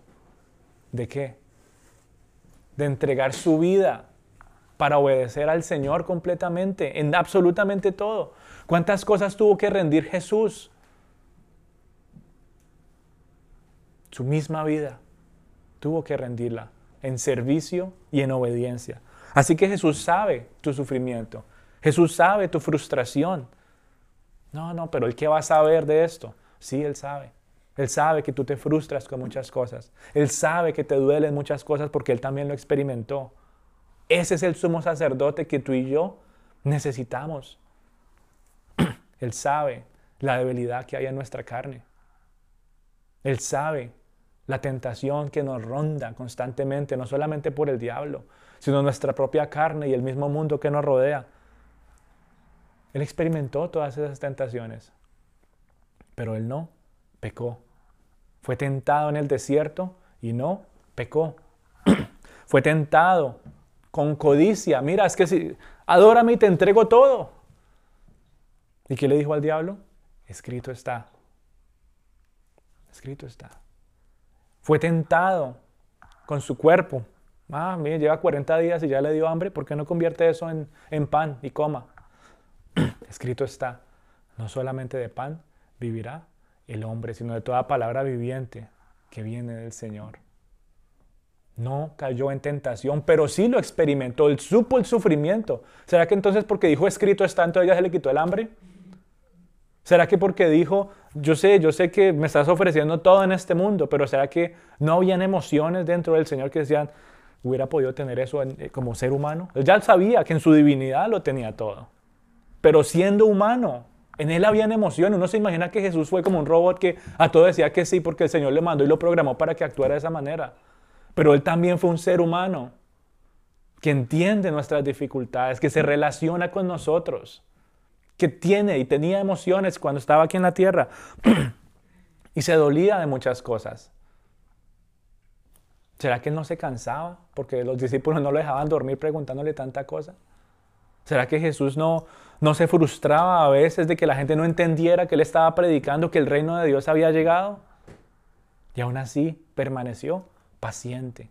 ¿De qué? De entregar su vida para obedecer al Señor completamente, en absolutamente todo. ¿Cuántas cosas tuvo que rendir Jesús? Su misma vida tuvo que rendirla en servicio y en obediencia. Así que Jesús sabe tu sufrimiento. Jesús sabe tu frustración. No, no, pero ¿el qué va a saber de esto? Sí, Él sabe. Él sabe que tú te frustras con muchas cosas. Él sabe que te duelen muchas cosas porque Él también lo experimentó. Ese es el sumo sacerdote que tú y yo necesitamos. Él sabe la debilidad que hay en nuestra carne. Él sabe la tentación que nos ronda constantemente, no solamente por el diablo, sino nuestra propia carne y el mismo mundo que nos rodea. Él experimentó todas esas tentaciones, pero él no pecó. Fue tentado en el desierto y no pecó. Fue tentado con codicia. Mira, es que si adórame y te entrego todo. ¿Y qué le dijo al diablo? Escrito está. Escrito está. Fue tentado con su cuerpo. Ah, mire, lleva 40 días y ya le dio hambre. ¿Por qué no convierte eso en, en pan y coma? Escrito está. No solamente de pan vivirá, el hombre, sino de toda palabra viviente que viene del Señor. No cayó en tentación, pero sí lo experimentó, él supo el sufrimiento. ¿Será que entonces porque dijo escrito está, entonces ya se le quitó el hambre? ¿Será que porque dijo, yo sé, yo sé que me estás ofreciendo todo en este mundo, pero será que no habían emociones dentro del Señor que decían, hubiera podido tener eso eh, como ser humano? Él ya sabía que en su divinidad lo tenía todo, pero siendo humano, en él habían emociones. Uno se imagina que Jesús fue como un robot que a todo decía que sí porque el Señor le mandó y lo programó para que actuara de esa manera. Pero él también fue un ser humano que entiende nuestras dificultades, que se relaciona con nosotros, que tiene y tenía emociones cuando estaba aquí en la tierra y se dolía de muchas cosas. ¿Será que él no se cansaba porque los discípulos no lo dejaban dormir preguntándole tanta cosa? ¿Será que Jesús no, no se frustraba a veces de que la gente no entendiera que él estaba predicando que el reino de Dios había llegado? Y aún así permaneció paciente.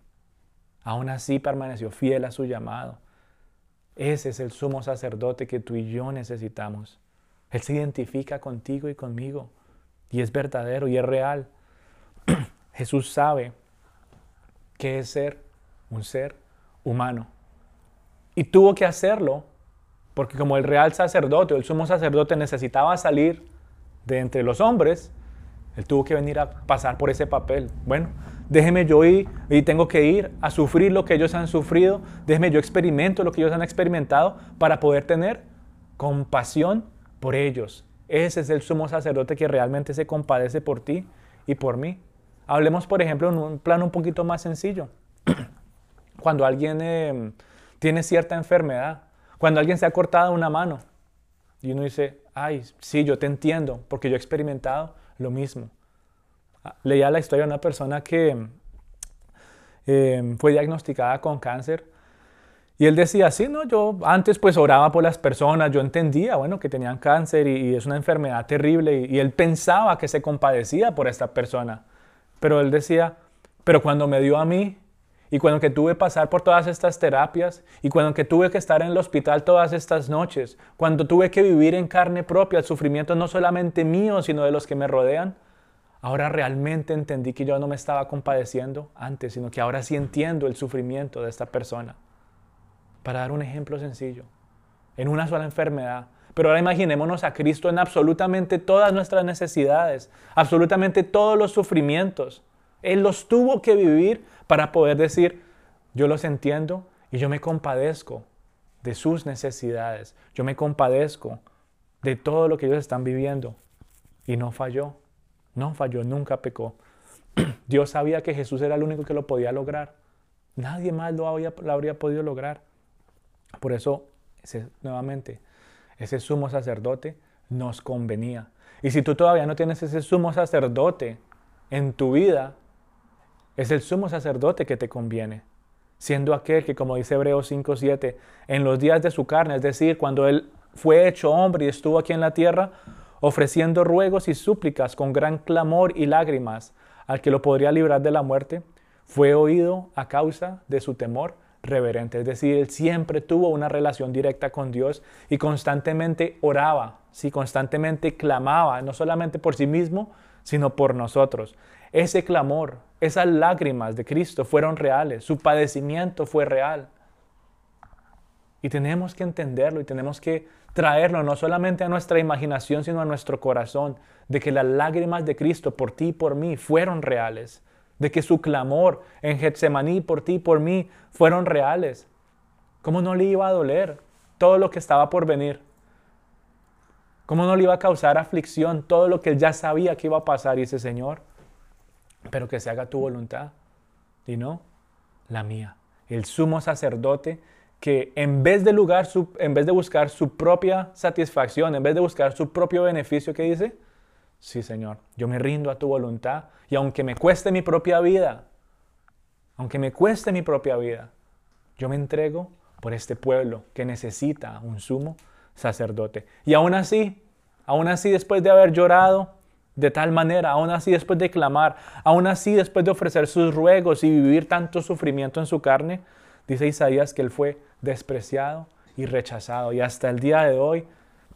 Aún así permaneció fiel a su llamado. Ese es el sumo sacerdote que tú y yo necesitamos. Él se identifica contigo y conmigo. Y es verdadero y es real. Jesús sabe que es ser un ser humano. Y tuvo que hacerlo porque como el real sacerdote o el sumo sacerdote necesitaba salir de entre los hombres, él tuvo que venir a pasar por ese papel. Bueno, déjeme yo ir y tengo que ir a sufrir lo que ellos han sufrido, déjeme yo experimento lo que ellos han experimentado para poder tener compasión por ellos. Ese es el sumo sacerdote que realmente se compadece por ti y por mí. Hablemos, por ejemplo, en un plano un poquito más sencillo. Cuando alguien eh, tiene cierta enfermedad, cuando alguien se ha cortado una mano y uno dice, ay, sí, yo te entiendo, porque yo he experimentado lo mismo. Leía la historia de una persona que em, fue diagnosticada con cáncer y él decía, sí, no, yo antes pues oraba por las personas, yo entendía, bueno, que tenían cáncer y, es una enfermedad terrible y él pensaba que se compadecía por esta persona. Pero él decía, pero cuando me dio a mí, y cuando que tuve que pasar por todas estas terapias, y cuando que tuve que estar en el hospital todas estas noches, cuando tuve que vivir en carne propia el sufrimiento no solamente mío, sino de los que me rodean, ahora realmente entendí que yo no me estaba compadeciendo antes, sino que ahora sí entiendo el sufrimiento de esta persona. Para dar un ejemplo sencillo, en una sola enfermedad. Pero ahora imaginémonos a Cristo en absolutamente todas nuestras necesidades, absolutamente todos los sufrimientos. Él los tuvo que vivir para poder decir, yo los entiendo y yo me compadezco de sus necesidades. Yo me compadezco de todo lo que ellos están viviendo. Y no falló, no falló, nunca pecó. Dios sabía que Jesús era el único que lo podía lograr. Nadie más lo, lo habría podido lograr. Por eso, nuevamente, ese sumo sacerdote nos convenía. Y si tú todavía no tienes ese sumo sacerdote en tu vida, es el sumo sacerdote que te conviene, siendo aquel que, como dice Hebreos 5.7, en los días de su carne, es decir, cuando Él fue hecho hombre y estuvo aquí en la tierra, ofreciendo ruegos y súplicas con gran clamor y lágrimas al que lo podría librar de la muerte, fue oído a causa de su temor reverente. Es decir, él siempre tuvo una relación directa con Dios y constantemente oraba, ¿sí? constantemente clamaba, no solamente por sí mismo, sino por nosotros. Ese clamor, esas lágrimas de Cristo fueron reales, su padecimiento fue real. Y tenemos que entenderlo y tenemos que traerlo no solamente a nuestra imaginación, sino a nuestro corazón, de que las lágrimas de Cristo por ti y por mí fueron reales, de que su clamor en Getsemaní por ti y por mí fueron reales. ¿Cómo no le iba a doler todo lo que estaba por venir? ¿Cómo no le iba a causar aflicción todo lo que él ya sabía que iba a pasar? Y dice, Señor, pero que se haga tu voluntad y no la mía. El sumo sacerdote que en vez de, lugar, en vez de buscar su propia satisfacción, en vez de buscar su propio beneficio, ¿qué dice? Sí, Señor, yo me rindo a tu voluntad y aunque me cueste mi propia vida, aunque me cueste mi propia vida, yo me entrego por este pueblo que necesita un sumo sacerdote. Y aún así, aún así después de haber llorado de tal manera, aún así después de clamar, aún así después de ofrecer sus ruegos y vivir tanto sufrimiento en su carne, dice Isaías que él fue despreciado y rechazado. Y hasta el día de hoy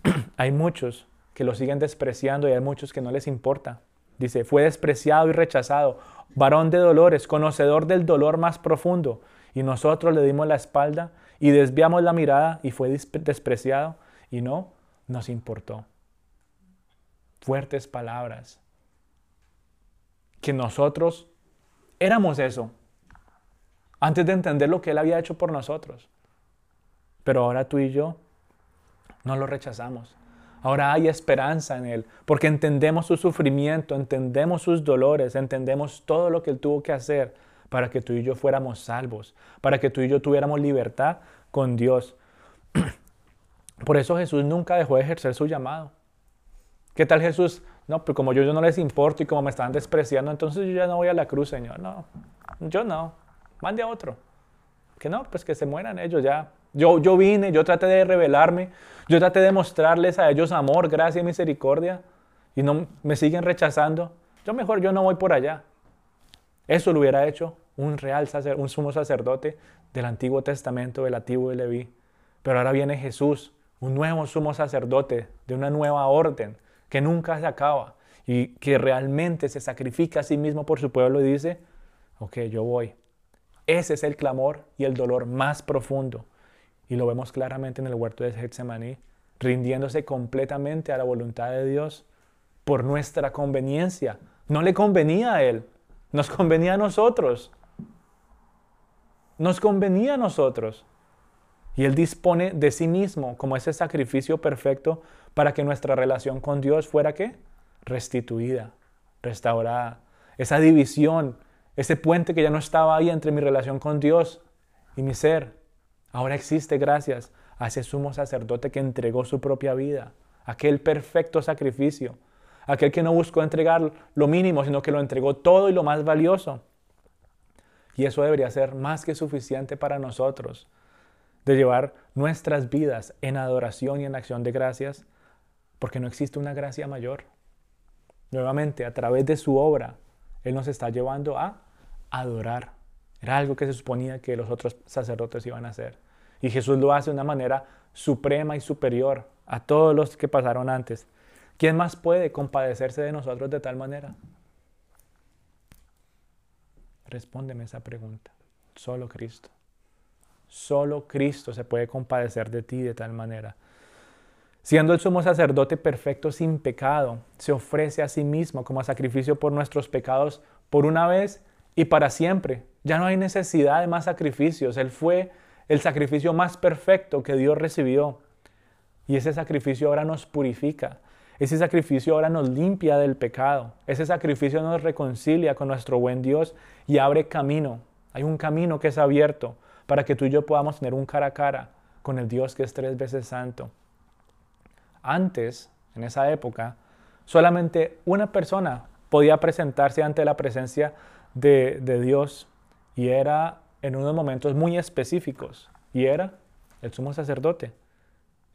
hay muchos que lo siguen despreciando y hay muchos que no les importa. Dice, fue despreciado y rechazado, varón de dolores, conocedor del dolor más profundo. Y nosotros le dimos la espalda y desviamos la mirada y fue despreciado y no nos importó. Fuertes palabras. Que nosotros éramos eso antes de entender lo que Él había hecho por nosotros. Pero ahora tú y yo no lo rechazamos. Ahora hay esperanza en Él, porque entendemos su sufrimiento, entendemos sus dolores, entendemos todo lo que Él tuvo que hacer para que tú y yo fuéramos salvos, para que tú y yo tuviéramos libertad con Dios. Por eso Jesús nunca dejó de ejercer su llamado. ¿Qué tal Jesús? No, pero como yo, yo no les importo y como me están despreciando, entonces yo ya no voy a la cruz, Señor. No, yo no. Mande a otro. Que no, pues que se mueran ellos ya. Yo, yo vine, yo traté de revelarme, yo traté de mostrarles a ellos amor, gracia y misericordia y no me siguen rechazando. Yo mejor yo no voy por allá. Eso lo hubiera hecho un real sacer, un sumo sacerdote del Antiguo Testamento, del Antiguo de Leví. Pero ahora viene Jesús, un nuevo sumo sacerdote de una nueva orden que nunca se acaba y que realmente se sacrifica a sí mismo por su pueblo y dice, ok, yo voy. Ese es el clamor y el dolor más profundo y lo vemos claramente en el huerto de Getsemaní, rindiéndose completamente a la voluntad de Dios por nuestra conveniencia. No le convenía a Él, nos convenía a nosotros. Nos convenía a nosotros. Y Él dispone de sí mismo como ese sacrificio perfecto para que nuestra relación con Dios fuera qué? Restituida, restaurada. Esa división, ese puente que ya no estaba ahí entre mi relación con Dios y mi ser, Ahora existe gracias a ese sumo sacerdote que entregó su propia vida, aquel perfecto sacrificio, aquel que no buscó entregar lo mínimo, sino que lo entregó todo y lo más valioso. Y eso debería ser más que suficiente para nosotros, de llevar nuestras vidas en adoración y en acción de gracias, porque no existe una gracia mayor. Nuevamente, a través de su obra, Él nos está llevando a adorar. Era algo que se suponía que los otros sacerdotes iban a hacer. Y Jesús lo hace de una manera suprema y superior a todos los que pasaron antes. ¿Quién más puede compadecerse de nosotros de tal manera? Respóndeme esa pregunta. Solo Cristo. Solo Cristo se puede compadecer de ti de tal manera. Siendo el sumo sacerdote perfecto sin pecado, se ofrece a sí mismo como sacrificio por nuestros pecados por una vez y para siempre. Ya no hay necesidad de más sacrificios. Él fue el sacrificio más perfecto que Dios recibió. Y ese sacrificio ahora nos purifica. Ese sacrificio ahora nos limpia del pecado. Ese sacrificio nos reconcilia con nuestro buen Dios y abre camino. Hay un camino que es abierto para que tú y yo podamos tener un cara a cara con el Dios que es tres veces santo. Antes, en esa época, solamente una persona podía presentarse ante la presencia de, de Dios y era en unos momentos muy específicos y era el sumo sacerdote.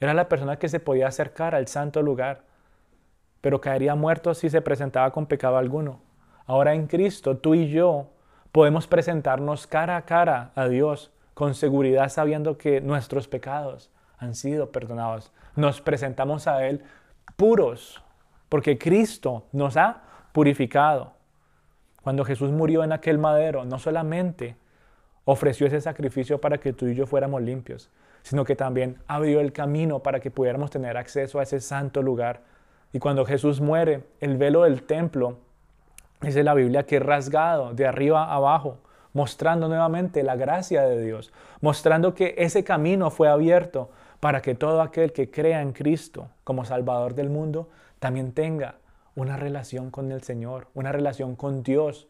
Era la persona que se podía acercar al santo lugar, pero caería muerto si se presentaba con pecado alguno. Ahora en Cristo, tú y yo podemos presentarnos cara a cara a Dios con seguridad sabiendo que nuestros pecados han sido perdonados. Nos presentamos a Él puros, porque Cristo nos ha purificado. Cuando Jesús murió en aquel madero, no solamente ofreció ese sacrificio para que tú y yo fuéramos limpios, sino que también abrió el camino para que pudiéramos tener acceso a ese santo lugar. Y cuando Jesús muere, el velo del templo, dice la Biblia, que es rasgado de arriba abajo, mostrando nuevamente la gracia de Dios, mostrando que ese camino fue abierto para que todo aquel que crea en Cristo como Salvador del mundo también tenga una relación con el Señor, una relación con Dios,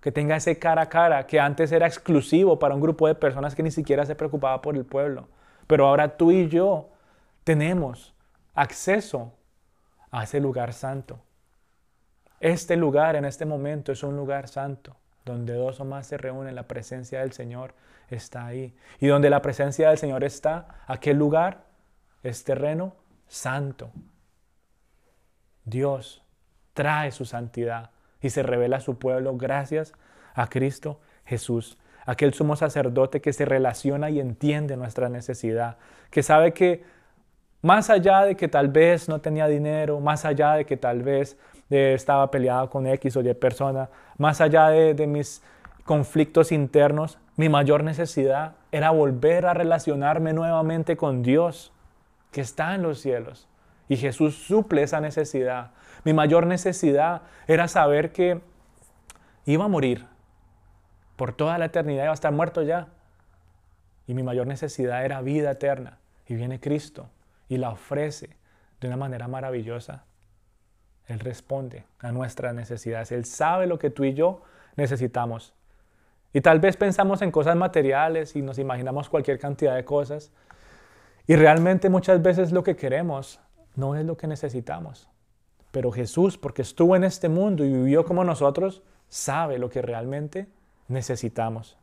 que tenga ese cara a cara que antes era exclusivo para un grupo de personas que ni siquiera se preocupaba por el pueblo. Pero ahora tú y yo tenemos acceso a ese lugar santo. Este lugar en este momento es un lugar santo, donde dos o más se reúnen, la presencia del Señor está ahí. Y donde la presencia del Señor está, aquel lugar es terreno santo. Dios trae su santidad y se revela a su pueblo gracias a Cristo Jesús, aquel sumo sacerdote que se relaciona y entiende nuestra necesidad, que sabe que más allá de que tal vez no tenía dinero, más allá de que tal vez eh, estaba peleado con X o Y persona, más allá de, de mis conflictos internos, mi mayor necesidad era volver a relacionarme nuevamente con Dios que está en los cielos. Y Jesús suple esa necesidad. Mi mayor necesidad era saber que iba a morir. Por toda la eternidad iba a estar muerto ya. Y mi mayor necesidad era vida eterna. Y viene Cristo y la ofrece de una manera maravillosa. Él responde a nuestras necesidades. Él sabe lo que tú y yo necesitamos. Y tal vez pensamos en cosas materiales y nos imaginamos cualquier cantidad de cosas. Y realmente muchas veces lo que queremos no es lo que necesitamos. Pero Jesús, porque estuvo en este mundo y vivió como nosotros, sabe lo que realmente necesitamos.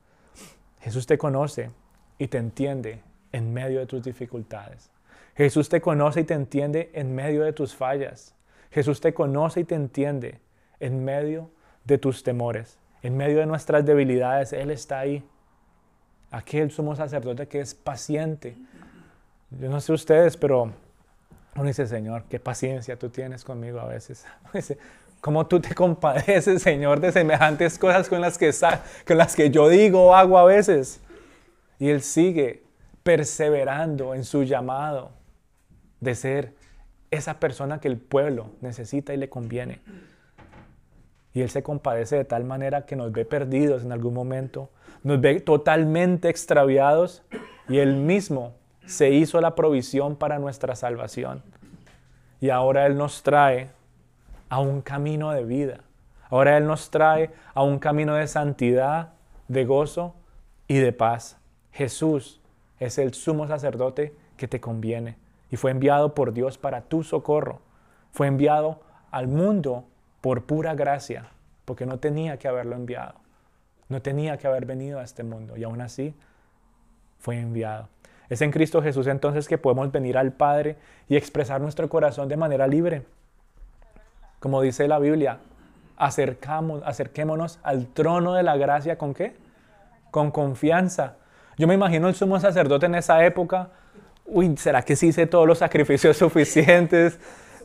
Jesús te conoce y te entiende en medio de tus dificultades. Jesús te conoce y te entiende en medio de tus fallas. Jesús te conoce y te entiende en medio de tus temores, en medio de nuestras debilidades. Él está ahí. Aquel sumo sacerdote que es paciente. Yo no sé ustedes, pero uno dice, Señor, qué paciencia tú tienes conmigo a veces. ¿Cómo tú te compadeces, Señor, de semejantes cosas con las que, con las que yo digo o hago a veces? Y Él sigue perseverando en su llamado de ser esa persona que el pueblo necesita y le conviene. Y Él se compadece de tal manera que nos ve perdidos en algún momento, nos ve totalmente extraviados y Él mismo se hizo la provisión para nuestra salvación. Y ahora Él nos trae a un camino de vida. Ahora Él nos trae a un camino de santidad, de gozo y de paz. Jesús es el sumo sacerdote que te conviene y fue enviado por Dios para tu socorro. Fue enviado al mundo por pura gracia, porque no tenía que haberlo enviado. No tenía que haber venido a este mundo y aún así fue enviado. Es en Cristo Jesús entonces que podemos venir al Padre y expresar nuestro corazón de manera libre. Como dice la Biblia, acercamos, acerquémonos al trono de la gracia con qué? Con confianza. Yo me imagino el sumo sacerdote en esa época. Uy, ¿será que sí hice todos los sacrificios suficientes?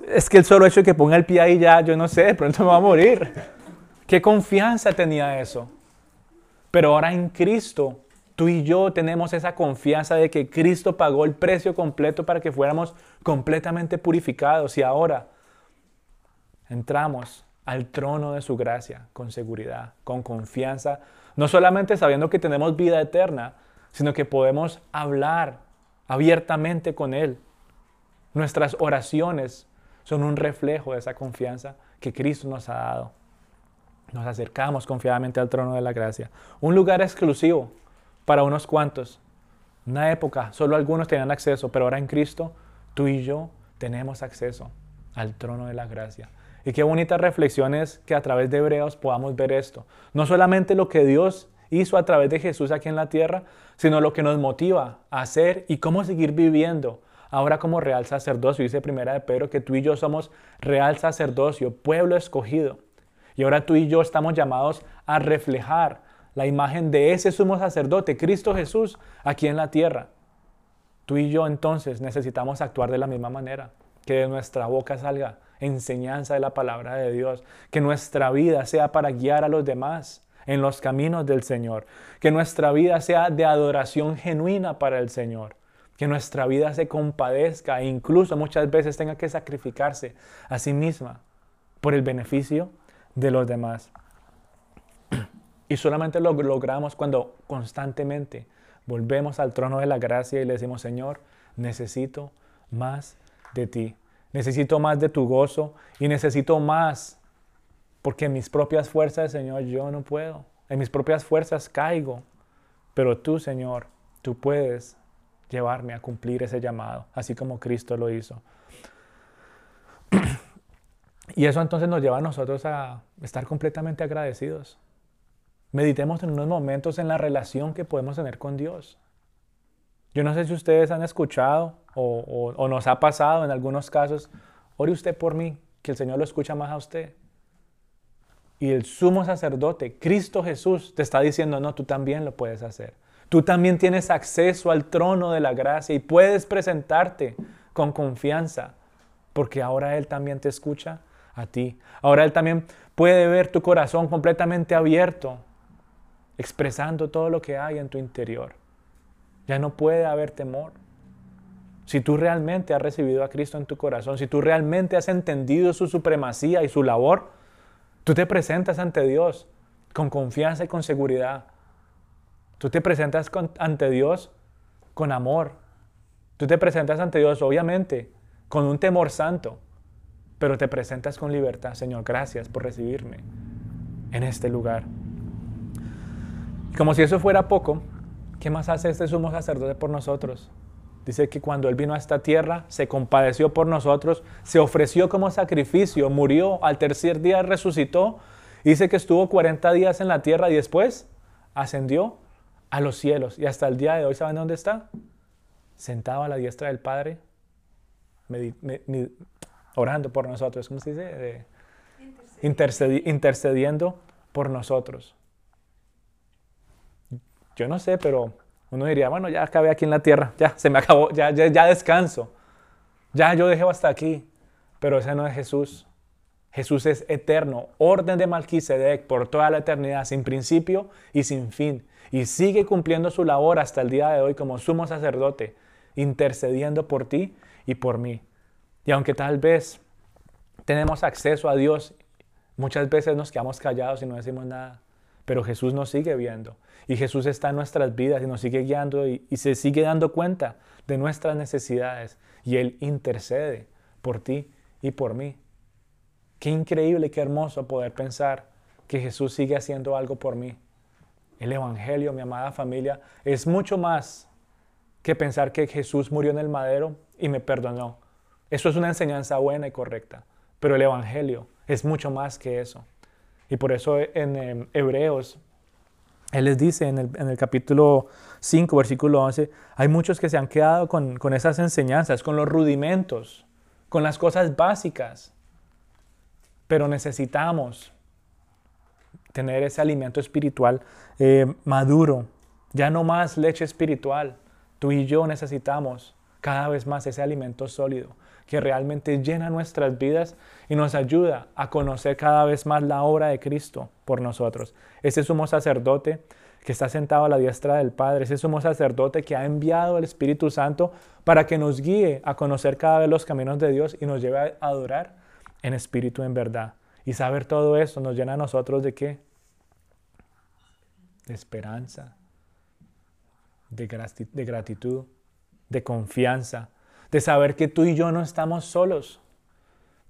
Es que el solo hecho de que ponga el pie ahí ya, yo no sé, de pronto me va a morir. ¿Qué confianza tenía eso? Pero ahora en Cristo Tú y yo tenemos esa confianza de que Cristo pagó el precio completo para que fuéramos completamente purificados y ahora entramos al trono de su gracia con seguridad, con confianza, no solamente sabiendo que tenemos vida eterna, sino que podemos hablar abiertamente con Él. Nuestras oraciones son un reflejo de esa confianza que Cristo nos ha dado. Nos acercamos confiadamente al trono de la gracia. Un lugar exclusivo para unos cuantos. Una época, solo algunos tenían acceso, pero ahora en Cristo, tú y yo tenemos acceso al trono de la gracia. Y qué bonita reflexión es que a través de Hebreos podamos ver esto. No solamente lo que Dios hizo a través de Jesús aquí en la tierra, sino lo que nos motiva a hacer y cómo seguir viviendo ahora como real sacerdocio. Dice primera de Pedro que tú y yo somos real sacerdocio, pueblo escogido. Y ahora tú y yo estamos llamados a reflejar la imagen de ese sumo sacerdote, Cristo Jesús, aquí en la tierra. Tú y yo entonces necesitamos actuar de la misma manera, que de nuestra boca salga enseñanza de la palabra de Dios, que nuestra vida sea para guiar a los demás en los caminos del Señor, que nuestra vida sea de adoración genuina para el Señor, que nuestra vida se compadezca e incluso muchas veces tenga que sacrificarse a sí misma por el beneficio de los demás. Y solamente lo logramos cuando constantemente volvemos al trono de la gracia y le decimos, Señor, necesito más de ti. Necesito más de tu gozo y necesito más porque en mis propias fuerzas, Señor, yo no puedo. En mis propias fuerzas caigo. Pero tú, Señor, tú puedes llevarme a cumplir ese llamado, así como Cristo lo hizo. Y eso entonces nos lleva a nosotros a estar completamente agradecidos. Meditemos en unos momentos en la relación que podemos tener con Dios. Yo no sé si ustedes han escuchado o, nos ha pasado en algunos casos, ore usted por mí, que el Señor lo escucha más a usted. Y el sumo sacerdote, Cristo Jesús, te está diciendo, no, tú también lo puedes hacer. Tú también tienes acceso al trono de la gracia y puedes presentarte con confianza, porque ahora Él también te escucha a ti. Ahora Él también puede ver tu corazón completamente abierto expresando todo lo que hay en tu interior. Ya no puede haber temor. Si tú realmente has recibido a Cristo en tu corazón, si tú realmente has entendido su supremacía y su labor, tú te presentas ante Dios con confianza y con seguridad. Tú te presentas ante Dios con amor. Tú te presentas ante Dios, obviamente, con un temor santo, pero te presentas con libertad. Señor, gracias por recibirme en este lugar. Y como si eso fuera poco, ¿qué más hace este sumo sacerdote por nosotros? Dice que cuando Él vino a esta tierra, se compadeció por nosotros, se ofreció como sacrificio, murió, al tercer día resucitó. Dice que estuvo 40 días en la tierra y después ascendió a los cielos. Y hasta el día de hoy, ¿saben dónde está? Sentado a la diestra del Padre, orando por nosotros. ¿Cómo se dice? intercediendo por nosotros. Yo no sé, pero uno diría, bueno, ya acabé aquí en la tierra, ya se me acabó, ya, ya, descanso. Ya yo dejé hasta aquí. Pero ese no es Jesús. Jesús es eterno, orden de Malquisedec por toda la eternidad, sin principio y sin fin. Y sigue cumpliendo su labor hasta el día de hoy como sumo sacerdote, intercediendo por ti y por mí. Y aunque tal vez tenemos acceso a Dios, muchas veces nos quedamos callados y no decimos nada. Pero Jesús nos sigue viendo y Jesús está en nuestras vidas y nos sigue guiando y, se sigue dando cuenta de nuestras necesidades y Él intercede por ti y por mí. Qué increíble qué hermoso poder pensar que Jesús sigue haciendo algo por mí. El Evangelio, mi amada familia, es mucho más que pensar que Jesús murió en el madero y me perdonó. Eso es una enseñanza buena y correcta, pero el Evangelio es mucho más que eso. Y por eso en, em, Hebreos, Él les dice en el, capítulo 5, versículo 11, hay muchos que se han quedado con, esas enseñanzas, con los rudimentos, con las cosas básicas. Pero necesitamos tener ese alimento espiritual eh, maduro, ya no más leche espiritual. Tú y yo necesitamos cada vez más ese alimento sólido que realmente llena nuestras vidas y nos ayuda a conocer cada vez más la obra de Cristo por nosotros. Ese sumo sacerdote que está sentado a la diestra del Padre, ese sumo sacerdote que ha enviado el Espíritu Santo para que nos guíe a conocer cada vez los caminos de Dios y nos lleve a adorar en espíritu en verdad. Y saber todo eso nos llena a nosotros de qué? De esperanza, de gratitud, de confianza, de saber que tú y yo no estamos solos,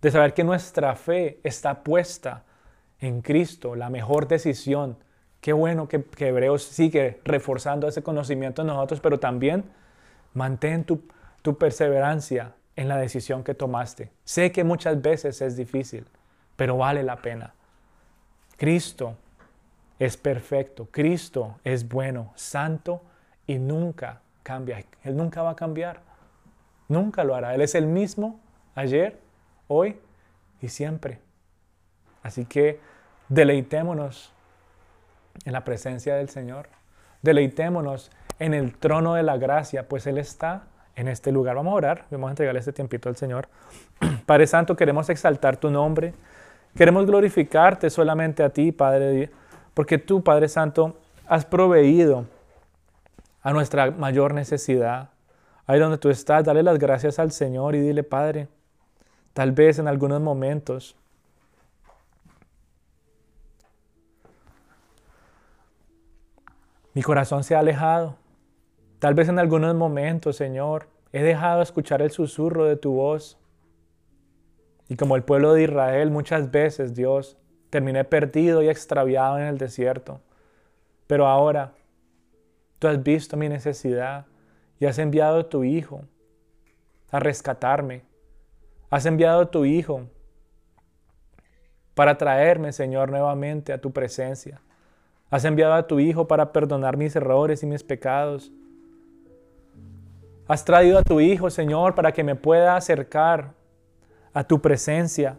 de saber que nuestra fe está puesta en Cristo, la mejor decisión. Qué bueno que, Hebreos sigue reforzando ese conocimiento en nosotros, pero también mantén tu, tu perseverancia en la decisión que tomaste. Sé que muchas veces es difícil, pero vale la pena. Cristo es perfecto, Cristo es bueno, santo y nunca cambia. Él nunca va a cambiar, nunca lo hará. Él es el mismo ayer, hoy y siempre. Así que deleitémonos en la presencia del Señor. Deleitémonos en el trono de la gracia, pues Él está en este lugar. Vamos a orar, vamos a entregarle este tiempito al Señor. Padre Santo, queremos exaltar tu nombre. Queremos glorificarte solamente a ti, Padre, porque tú, Padre Santo, has proveído a nuestra mayor necesidad. Ahí donde tú estás, dale las gracias al Señor y dile, Padre, tal vez en algunos momentos mi corazón se ha alejado. Tal vez en algunos momentos, Señor, he dejado de escuchar el susurro de tu voz. Y como el pueblo de Israel, muchas veces, Dios, terminé perdido y extraviado en el desierto. Pero ahora, tú has visto mi necesidad y has enviado a tu Hijo a rescatarme. Has enviado a tu Hijo para traerme, Señor, nuevamente a tu presencia. Has enviado a tu Hijo para perdonar mis errores y mis pecados. Has traído a tu Hijo, Señor, para que me pueda acercar a tu presencia